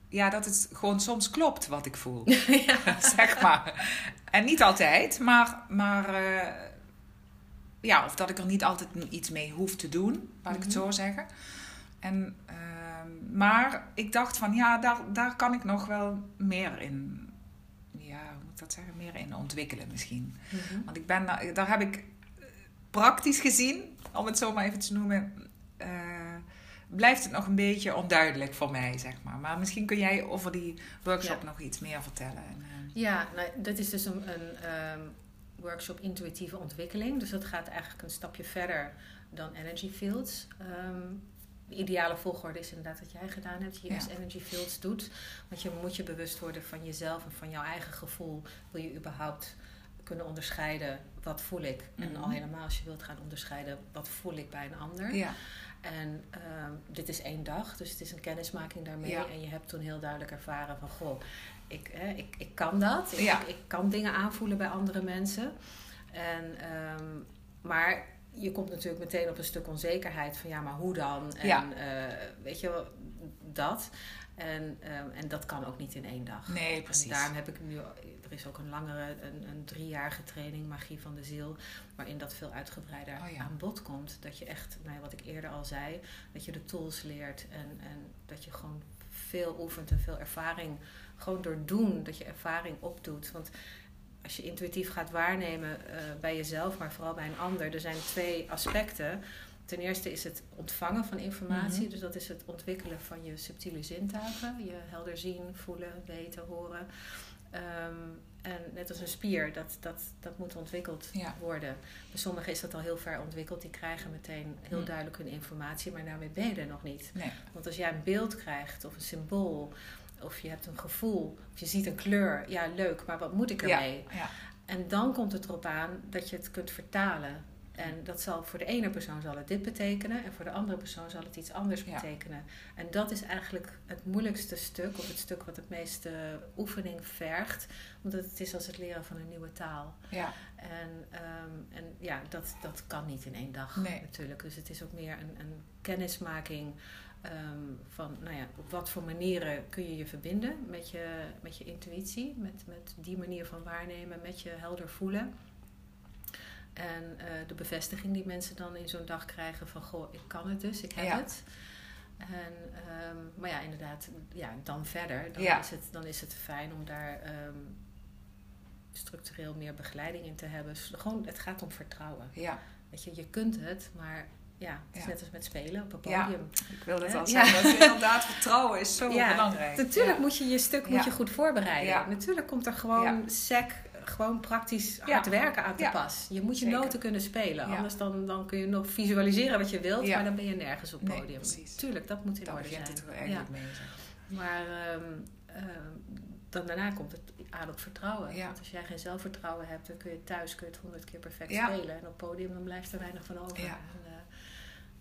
ja, dat het gewoon soms klopt wat ik voel. (laughs) ja. (laughs) zeg maar. En niet altijd, maar. maar uh, ja, of dat ik er niet altijd iets mee hoef te doen, laat ik het zo zeggen. En, uh, maar ik dacht van ja, daar, daar kan ik nog wel meer in, ja, hoe moet ik dat zeggen, meer in ontwikkelen misschien. Mm-hmm. Want ik ben, daar heb ik praktisch gezien, om het zo maar even te noemen, uh, blijft het nog een beetje onduidelijk voor mij, zeg maar. Maar misschien kun jij over die workshop ja. nog iets meer vertellen. En, uh, ja, nou, dat is dus een, een um, workshop intuïtieve ontwikkeling. Dus dat gaat eigenlijk een stapje verder dan energy fields. Um, de ideale volgorde is inderdaad wat jij gedaan hebt. Je Ja. eerst energy fields doet. Want je moet je bewust worden van jezelf en van jouw eigen gevoel. Wil je überhaupt kunnen onderscheiden wat voel ik? En Mhm. al helemaal als je wilt gaan onderscheiden wat voel ik bij een ander. ja, En ehm, dit is één dag, dus het is een kennismaking daarmee. Ja. En je hebt toen heel duidelijk ervaren van... Goh, ik, hè, ik, ik kan dat. Ik, Ja. ik, ik kan dingen aanvoelen bij andere mensen. En, ehm, maar je komt natuurlijk meteen op een stuk onzekerheid van... Ja, maar hoe dan? En Ja. eh, weet je dat... En, ehm, en dat kan ook niet in één dag. nee, precies. En daarom heb ik nu, er is ook een langere, een, een driejarige training, Magie van de Ziel, waarin dat veel uitgebreider Oh ja. aan bod komt. Dat je echt, nou wat ik eerder al zei, dat je de tools leert en, en dat je gewoon veel oefent en veel ervaring, gewoon door doen, dat je ervaring opdoet. Want als je intuïtief gaat waarnemen eh, bij jezelf, maar vooral bij een ander, er zijn twee aspecten. Ten eerste is het ontvangen van informatie, Mhm. dus dat is het ontwikkelen van je subtiele zintuigen, je helder zien, voelen, weten, horen. Ehm, en net als een spier, dat, dat, dat moet ontwikkeld Ja. worden. Bij sommigen is dat al heel ver ontwikkeld, die krijgen meteen heel Mm. duidelijk hun informatie, maar daarmee ben je er nog niet. Nee. Want als jij een beeld krijgt of een symbool, of je hebt een gevoel, of je ziet een kleur, ja leuk, maar wat moet ik ermee? ja, En dan komt het erop aan dat je het kunt vertalen. En dat zal voor de ene persoon zal het dit betekenen en voor de andere persoon zal het iets anders Ja. betekenen. En dat is eigenlijk het moeilijkste stuk, of het stuk wat het meeste oefening vergt, omdat het is als het leren van een nieuwe taal. ja. En, ehm, en ja, dat, dat kan niet in één dag Nee. natuurlijk. Dus het is ook meer een, een kennismaking ehm, van, nou ja, op wat voor manieren kun je je verbinden met je, met je intuïtie, met, met die manier van waarnemen, met je helder voelen. En eh, de bevestiging die mensen dan in zo'n dag krijgen van, goh, ik kan het dus, ik heb Ja. het. En, ehm, maar ja, inderdaad, ja, dan verder, dan, Ja. is, het, dan is het fijn om daar ehm, structureel meer begeleiding in te hebben. Dus gewoon, het gaat om vertrouwen. ja. Weet je, je kunt het, maar ja, het is Ja. net als met spelen op een Ja. podium. Ik wil het Hè? al zeggen. Dat inderdaad, vertrouwen is (laughs) zo Ja, belangrijk. Natuurlijk moet je je stuk moet je goed voorbereiden. Natuurlijk komt er gewoon sec, gewoon praktisch hard werken aan te pas. Je moet je Zeker. noten kunnen spelen. Anders dan, dan kun je nog visualiseren wat je wilt, maar dan ben je nergens op Nee, podium. Tuurlijk, dat moet in Daar orde zijn. het er eigenlijk mee. Maar ehm, ehm, dan daarna komt het aan op vertrouwen. Ja. Want als jij geen zelfvertrouwen hebt, dan kun je thuis kun je het honderd keer perfect Ja. spelen. En op podium dan blijft er weinig van over. Ja. En, eh,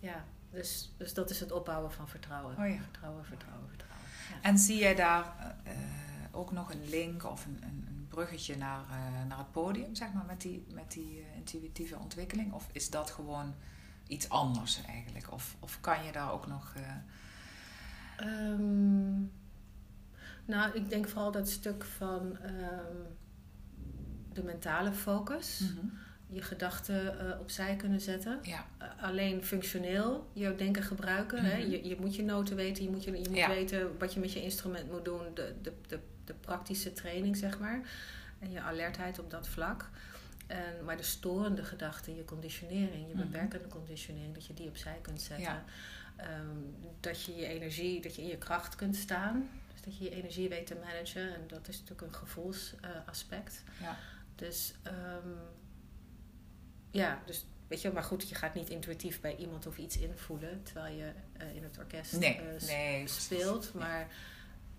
ja. Dus, dus dat is het opbouwen van vertrouwen. Oh ja. Vertrouwen, vertrouwen, vertrouwen. Ja. En zie jij daar eh, ook nog een link of een, een, een bruggetje naar, eh, naar het podium, zeg maar, met die, met die eh, intuïtieve ontwikkeling? Of is dat gewoon iets anders eigenlijk? Of, of kan je daar ook nog. eh, Ehm, nou, ik denk vooral dat stuk van ehm, de mentale focus. Je gedachten eh, opzij kunnen zetten. Ja, Eh, alleen functioneel jouw denken gebruiken. hè? Mhm. je, je moet je noten weten, je moet, je, je moet Ja. weten wat je met je instrument moet doen. De, de, de, de praktische training, zeg maar. En je alertheid op dat vlak. En, maar de storende gedachten, je conditionering, je Mhm. beperkende conditionering, dat je die opzij kunt zetten. Ja. Ehm, dat je je energie, dat je in je kracht kunt staan. Dus dat je je energie weet te managen. En dat is natuurlijk een gevoelsaspect. ja. Dus ehm, ja, dus weet je, maar goed, je gaat niet intuïtief bij iemand of iets invoelen terwijl je eh, in het orkest Nee, eh, nee. speelt. Maar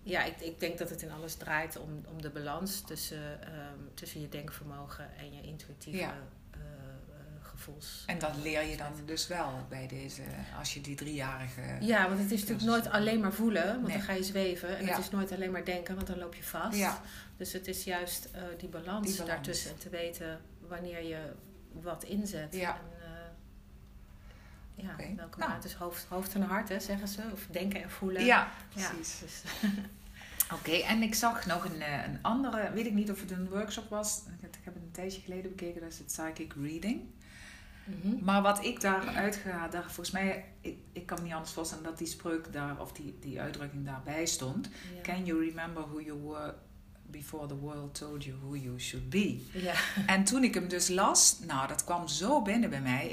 ja, ik, ik denk dat het in alles draait om, om de balans tussen, ehm, tussen je denkvermogen en je intuïtieve Ja. eh, gevoels. En dat leer je dan dus wel bij deze, als je die driejarige. Ja, want het is natuurlijk nooit alleen maar voelen, want Nee. dan ga je zweven. En Ja. het is nooit alleen maar denken, want dan loop je vast. Ja. Dus het is juist die, balans Die balans. daartussen en te weten wanneer je wat inzet. Ja. En, eh, ja, welke Nou. is hoofd, hoofd en hart, hè, zeggen ze. Of denken en voelen. Ja, Ja, precies. dus, (laughs) Oké, en ik zag nog een, eh, een andere, weet ik niet of het een workshop was. Ik heb- ik heb het een tijdje geleden bekeken, dat is het Psychic Reading. mhm. Maar wat ik daaruit ga, daar, volgens mij, ik, ik kan me niet anders voorstellen dat die spreuk daar, of die, die uitdrukking daarbij stond. Can you remember who you were before the world told you who you should be? ja. (laughs) En toen ik hem dus las, nou, dat kwam zo binnen bij mij.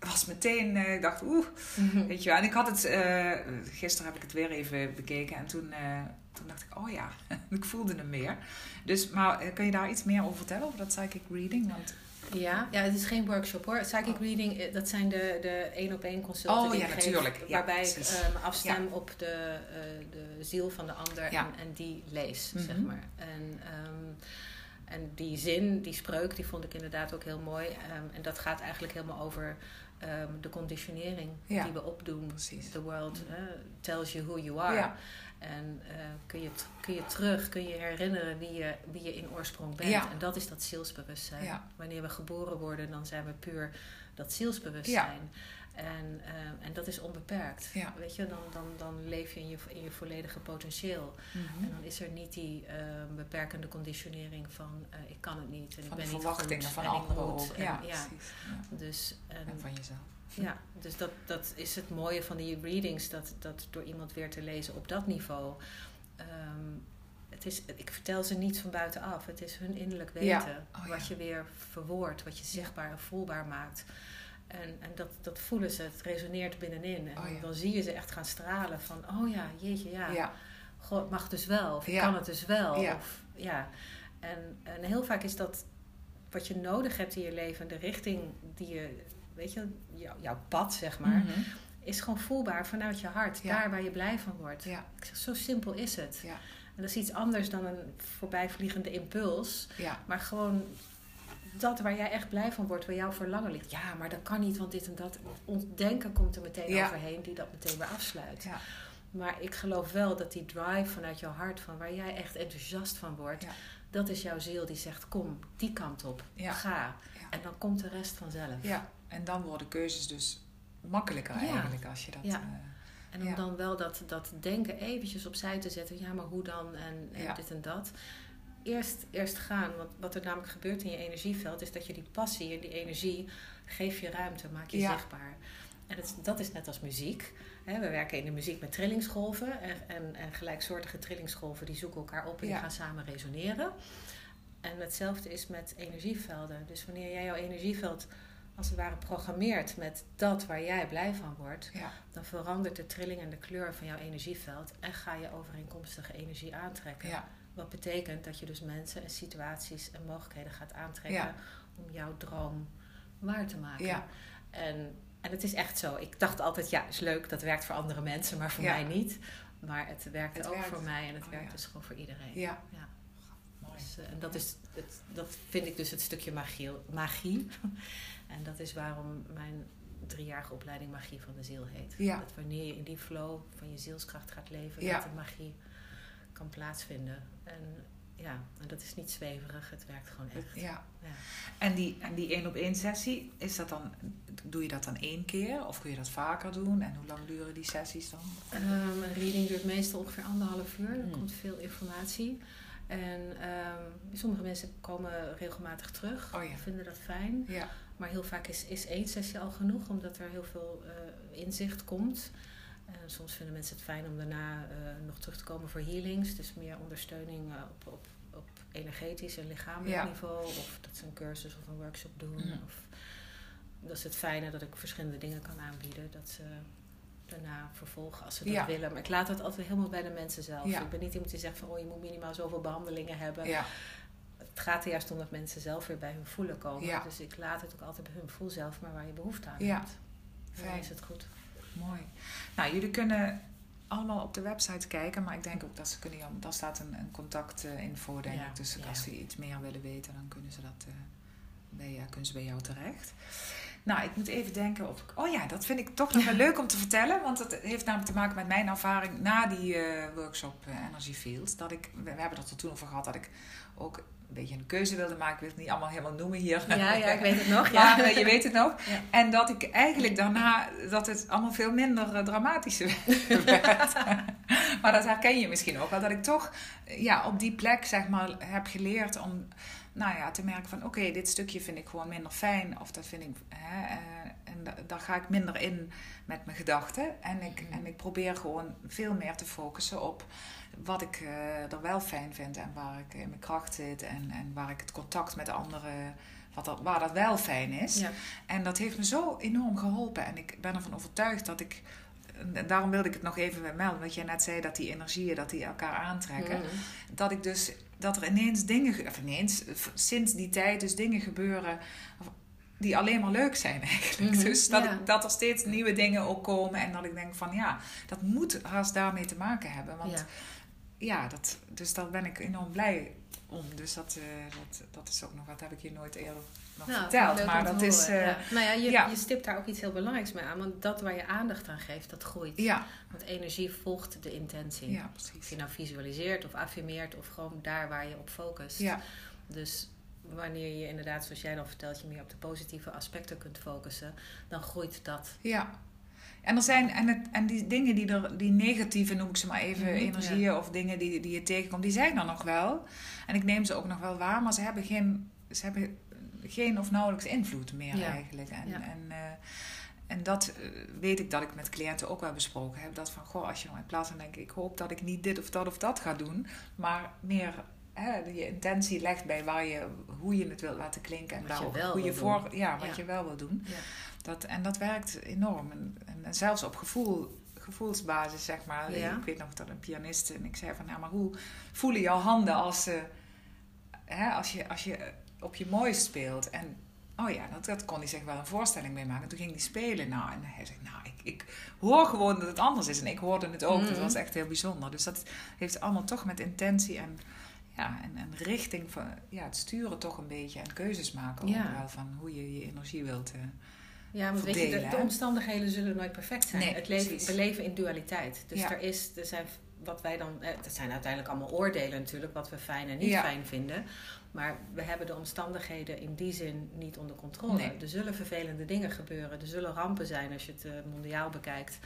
Ik was meteen, eh, ik dacht, oeh, Mhm. weet je wel. En ik had het, eh, gisteren heb ik het weer even bekeken en toen, eh, toen dacht ik, oh ja, (laughs) ik voelde hem meer. Dus, maar kun je daar iets meer over vertellen, over dat psychic reading? Want, Ja, ja, het is geen workshop hoor. Psychic Oh. reading, eh, dat zijn de, de één-op-één consulten Oh, die ja, ik geef, natuurlijk. Ja, waarbij precies. ik eh, me afstem op de, eh, de ziel van de ander en, en die lees, Mhm. zeg maar. En, ehm, en die zin, die spreuk, die vond ik inderdaad ook heel mooi. Ehm, en dat gaat eigenlijk helemaal over ehm, de conditionering die we opdoen. Precies. The world eh, tells you who you are. En eh, kun, je, kun je terug, kun je herinneren wie je, wie je in oorsprong bent. Ja. En dat is dat zielsbewustzijn. Ja. Wanneer we geboren worden, dan zijn we puur dat zielsbewustzijn. En, eh, en dat is onbeperkt. Weet je, dan, dan, dan leef je in, je in je volledige potentieel. Mhm. En dan is er niet die eh, beperkende conditionering van ik kan het niet en ik ben de niet verwachtingen goed van en ik anderen moet. ook. En, Ja, precies. Dus, en, En van jezelf. Ja, dus dat, dat is het mooie van die readings, dat, dat door iemand weer te lezen op dat niveau. ehm, het is, ik vertel ze niet van buitenaf. Het is hun innerlijk weten. Ja. Oh, wat je weer verwoordt, wat je zichtbaar en voelbaar maakt. En, en dat, dat voelen ze, het resoneert binnenin. En Oh, ja. dan zie je ze echt gaan stralen van, oh ja, jeetje, ja. Het mag dus wel. Of kan het dus wel. Ja. Of, ja. En, en heel vaak is dat wat je nodig hebt in je leven, de richting die je, weet je, jou- jouw pad zeg maar, Mhm. is gewoon voelbaar vanuit je hart. Ja. Daar waar je blij van wordt. Ja. Ik zeg, zo simpel is het. Ja. En dat is iets anders dan een voorbijvliegende impuls. Ja. Maar gewoon dat waar jij echt blij van wordt, waar jouw verlangen ligt. Ja, maar dat kan niet, want dit en dat. Ons denken komt er meteen overheen, die dat meteen weer afsluit. Ja. Maar ik geloof wel dat die drive vanuit jouw hart, van waar jij echt enthousiast van wordt, dat is jouw ziel die zegt: kom, die kant op, ga. En dan komt de rest vanzelf. Ja. En dan worden keuzes dus makkelijker Ja. eigenlijk als je dat... Ja. eh, En om Ja. dan wel dat, dat denken eventjes opzij te zetten. Ja, maar hoe dan? En, dit en dat. Eerst, eerst gaan. Want wat er namelijk gebeurt in je energieveld... is dat je die passie en die energie... geef je ruimte, maak je Ja. zichtbaar. En het, dat is net als muziek. We werken in de muziek met trillingsgolven. En, en, en gelijksoortige trillingsgolven... die zoeken elkaar op en die gaan samen resoneren. En hetzelfde is met energievelden. Dus wanneer jij jouw energieveld als het ware programmeert met dat waar jij blij van wordt, Ja. dan verandert de trilling en de kleur van jouw energieveld en ga je overeenkomstige energie aantrekken. Ja. Wat betekent dat je dus mensen en situaties en mogelijkheden gaat aantrekken Ja. om jouw droom waar te maken. En, en het is echt zo. Ik dacht altijd, ja, is leuk, dat werkt voor andere mensen, maar voor mij niet. Maar het werkt Het ook werkt. voor mij en het Oh, werkt dus gewoon voor iedereen. Ja. Dus, eh, en dat, is het, dat vind ik dus het stukje magie. magie. (laughs) en dat is waarom mijn driejarige opleiding Magie van de Ziel heet. Ja. Dat wanneer je in die flow van je zielskracht gaat leven, Ja. dat de magie kan plaatsvinden. En ja, en dat is niet zweverig, het werkt gewoon echt. Ja. Ja. En die, en die één op één sessie, is dat dan, doe je dat dan één keer of kun je dat vaker doen? En hoe lang duren die sessies dan? Ehm, een reading duurt meestal ongeveer anderhalf uur. Er Hmm. komt veel informatie. En ehm, sommige mensen komen regelmatig terug, Oh ja. vinden dat fijn. Ja. Maar heel vaak is, is één sessie al genoeg, omdat er heel veel eh, inzicht komt. En soms vinden mensen het fijn om daarna eh, nog terug te komen voor healings. Dus meer ondersteuning eh, op, op, op energetisch en lichamelijk Ja. niveau. Of dat ze een cursus of een workshop doen. Of, dat is het fijne dat ik verschillende dingen kan aanbieden. Dat ze daarna vervolgen als ze dat Ja. willen. Maar ik laat het altijd helemaal bij de mensen zelf. Ja. Ik ben niet iemand die zegt van oh, je moet minimaal zoveel behandelingen hebben. Ja. Het gaat er juist om dat mensen zelf weer bij hun voelen komen. Dus ik laat het ook altijd bij hun voel zelf maar waar je behoefte aan hebt. Dan is het goed. Mooi. Nou, jullie kunnen allemaal op de website kijken, maar ik denk ook dat ze kunnen, daar staat een, een contactinfo denk Ja, ik. Dus als ze iets meer willen weten, dan kunnen ze dat eh, bij, kunnen ze bij jou terecht. Nou, ik moet even denken of ik. Oh ja, dat vind ik toch nog wel leuk om te vertellen. Want het heeft namelijk te maken met mijn ervaring na die eh, workshop eh, Energy Fields. Dat ik, we, we hebben het er toen over gehad dat ik ook een beetje een keuze wilde maken. Ik wil het niet allemaal helemaal noemen hier. Ja, ja, ik weet het nog. (laughs) Maar Ja. eh, je weet het nog. Ja. En dat ik eigenlijk daarna, dat het allemaal veel minder dramatisch (laughs) werd. maar dat herken je misschien ook wel. Dat ik toch ja, op die plek zeg maar heb geleerd om nou ja, te merken van... Oké, dit stukje vind ik gewoon minder fijn. Of dat vind ik... Hè, eh, en da- daar ga ik minder in met mijn gedachten. En ik, Mhm. en ik probeer gewoon veel meer te focussen op wat ik eh, er wel fijn vind. En waar ik in mijn kracht zit. En, en waar ik het contact met anderen... Wat dat, waar dat wel fijn is. Ja. En dat heeft me zo enorm geholpen. En ik ben ervan overtuigd dat ik. En daarom wilde ik het nog even melden. Wat jij net zei, dat die energieën dat die elkaar aantrekken. Mhm. Dat ik dus. Dat er ineens dingen. ge- Of ineens, f- sinds die tijd dus dingen gebeuren. Die alleen maar leuk zijn eigenlijk. Mhm, Dus dat, ja. ik, dat er steeds nieuwe dingen ook komen. En dat ik denk van ja, dat moet haast daarmee te maken hebben. Want Ja. ja, dat, dus daar ben ik enorm blij om. Dus dat, eh, dat, dat is ook nog wat heb ik je nooit eerder nog Nou, verteld. Maar dat is. ja. Nou ja, je, ja. je stipt daar ook iets heel belangrijks mee aan. Want dat waar je aandacht aan geeft, dat groeit. ja, Want energie volgt de intentie. ja, Of precies. je nou visualiseert of affirmeert of gewoon daar waar je op focust. Ja, Dus wanneer je inderdaad, zoals jij dan vertelt, je meer op de positieve aspecten kunt focussen, dan groeit dat. ja. En er zijn, en, het, en die dingen die er, die negatieve noem ik ze maar even, Mhm, energieën of dingen die, die je tegenkomt, die zijn er nog wel. En ik neem ze ook nog wel waar, maar ze hebben geen, ze hebben geen of nauwelijks invloed meer Ja. eigenlijk. En, Ja. en, eh, en dat eh, weet ik dat ik met cliënten ook wel besproken heb. Dat van, goh, als je nou in plaats van denken, ik hoop dat ik niet dit of dat of dat ga doen, maar meer hè, je intentie legt bij waar je, hoe je het wilt laten klinken en wel hoe je voor, ja, wat Ja. je wel wil doen. Ja. Dat, en dat werkt enorm. En, en, en zelfs op gevoel, gevoelsbasis, zeg maar. Ja. Ik weet nog dat een pianist en ik zei van, ja, maar hoe voelen jouw handen als, ze hè, als, je, als je op je mooist speelt? En oh ja, dat, dat kon hij zich wel een voorstelling mee maken. Toen ging hij spelen. Nou, en hij zegt, nou, ik, ik hoor gewoon dat het anders is. En ik hoorde het ook. Dat Mhm. was echt heel bijzonder. Dus dat heeft allemaal toch met intentie en ja, en, en richting van ja, het sturen toch een beetje en keuzes maken Ja. ook wel van hoe je je energie wilt. eh, Ja, want weet je, de, omstandigheden zullen nooit perfect zijn. Nee, het leven, we leven in dualiteit. Dus Ja. er is, er zijn wat wij dan, eh, dat zijn uiteindelijk allemaal oordelen natuurlijk, wat we fijn en niet Ja. fijn vinden. Maar we hebben de omstandigheden in die zin niet onder controle. Nee. Er zullen vervelende dingen gebeuren. Er zullen rampen zijn als je het eh, mondiaal bekijkt.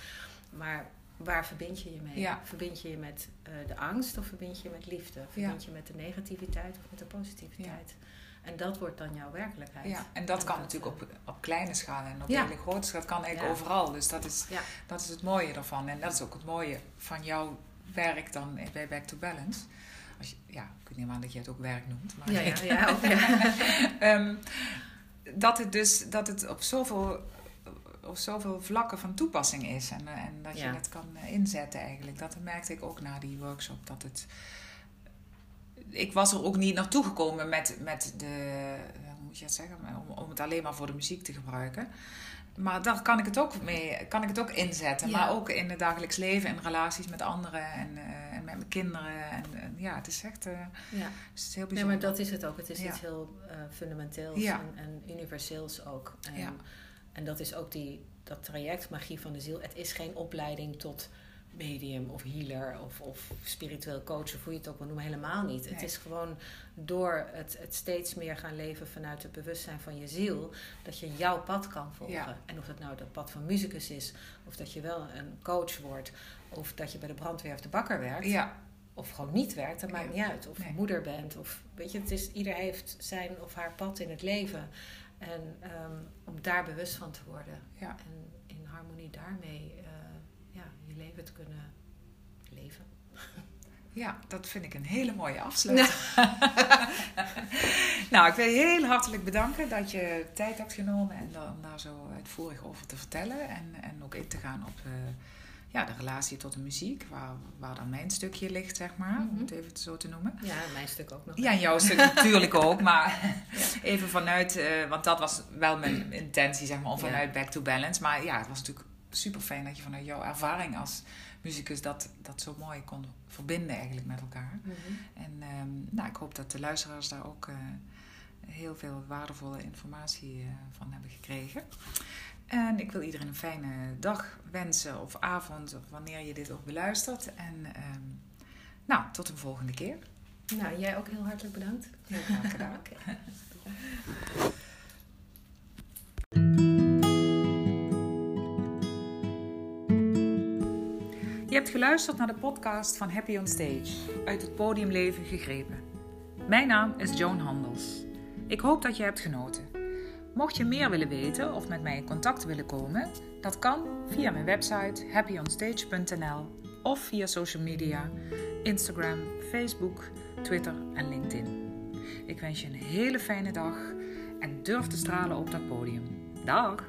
Maar waar verbind je je mee? Ja. Verbind je je met eh, de angst of verbind je je met liefde? Verbind je met de negativiteit of met de positiviteit? En dat wordt dan jouw werkelijkheid. ja, en dat En kan dat, natuurlijk op, op kleine schaal en op Ja. hele grote schaal. Dat kan eigenlijk Ja. overal. Dus dat is, Ja. dat is het mooie ervan. En dat is ook het mooie van jouw werk dan bij Back to Balance. Als je, ja, ik weet niet aan dat je het ook werk noemt. Maar Ja, ja, ja. (laughs) (laughs) Ehm, dat het dus dat het op zoveel, op zoveel vlakken van toepassing is. En, en dat je het kan inzetten eigenlijk. Dat merkte ik ook na die workshop. Dat het, ik was er ook niet naartoe gekomen met, met de, hoe moet je het zeggen, om, om het alleen maar voor de muziek te gebruiken. Maar daar kan ik het ook mee, kan ik het ook inzetten. Ja. Maar ook in het dagelijks leven, in relaties met anderen en, eh, en met mijn kinderen. En, en ja, het is echt eh, Ja. het is heel Nee, bijzonder. maar dat is het ook. Het is Ja. iets heel eh, fundamenteels en, en universeels ook. En, en dat is ook die, dat traject Magie van de Ziel. Het is geen opleiding tot medium of healer of, of spiritueel coach of hoe je het ook wil noemen. Helemaal niet. Het is gewoon door het, het steeds meer gaan leven vanuit het bewustzijn van je ziel, dat je jouw pad kan volgen. Ja. En of dat nou het pad van muzikus is, of dat je wel een coach wordt, of dat je bij de brandweer of de bakker werkt Ja, of gewoon niet werkt, dat maakt niet uit. Of Nee. moeder bent, of weet je, het is, ieder heeft zijn of haar pad in het leven. En ehm, om daar bewust van te worden ja. en in harmonie daarmee eh, leven te kunnen leven. (laughs) Ja, dat vind ik een hele mooie afsluiting. (laughs) nou, ik wil je heel hartelijk bedanken dat je tijd hebt genomen en da- om daar zo uitvoerig over te vertellen. En, en ook in te gaan op eh, ja, de relatie tot de muziek, waar, waar dan mijn stukje ligt, zeg maar, om Mhm. het even zo te noemen. Ja, mijn stuk ook nog. Ja, en jouw stuk (laughs) natuurlijk ook, maar even vanuit, eh, want dat was wel mijn intentie, zeg maar, om Ja. vanuit Back to Balance. Maar ja, het was natuurlijk super fijn dat je vanuit jouw ervaring als muzikus dat, dat zo mooi kon verbinden eigenlijk met elkaar. Mhm. En ehm, nou, ik hoop dat de luisteraars daar ook eh, heel veel waardevolle informatie eh, van hebben gekregen. En ik wil iedereen een fijne dag wensen of avond, of wanneer je dit ook beluistert. En ehm, nou, tot een volgende keer. Nou, jij ook heel hartelijk bedankt. Heel graag gedaan. (laughs) (laughs) Je hebt geluisterd naar de podcast van Happy on Stage, uit het podiumleven gegrepen. Mijn naam is Joan Handels. Ik hoop dat je hebt genoten. Mocht je meer willen weten of met mij in contact willen komen, dat kan via mijn website happyonstage.nl of via social media, Instagram, Facebook, Twitter en LinkedIn. Ik wens je een hele fijne dag en durf te stralen op dat podium. Dag!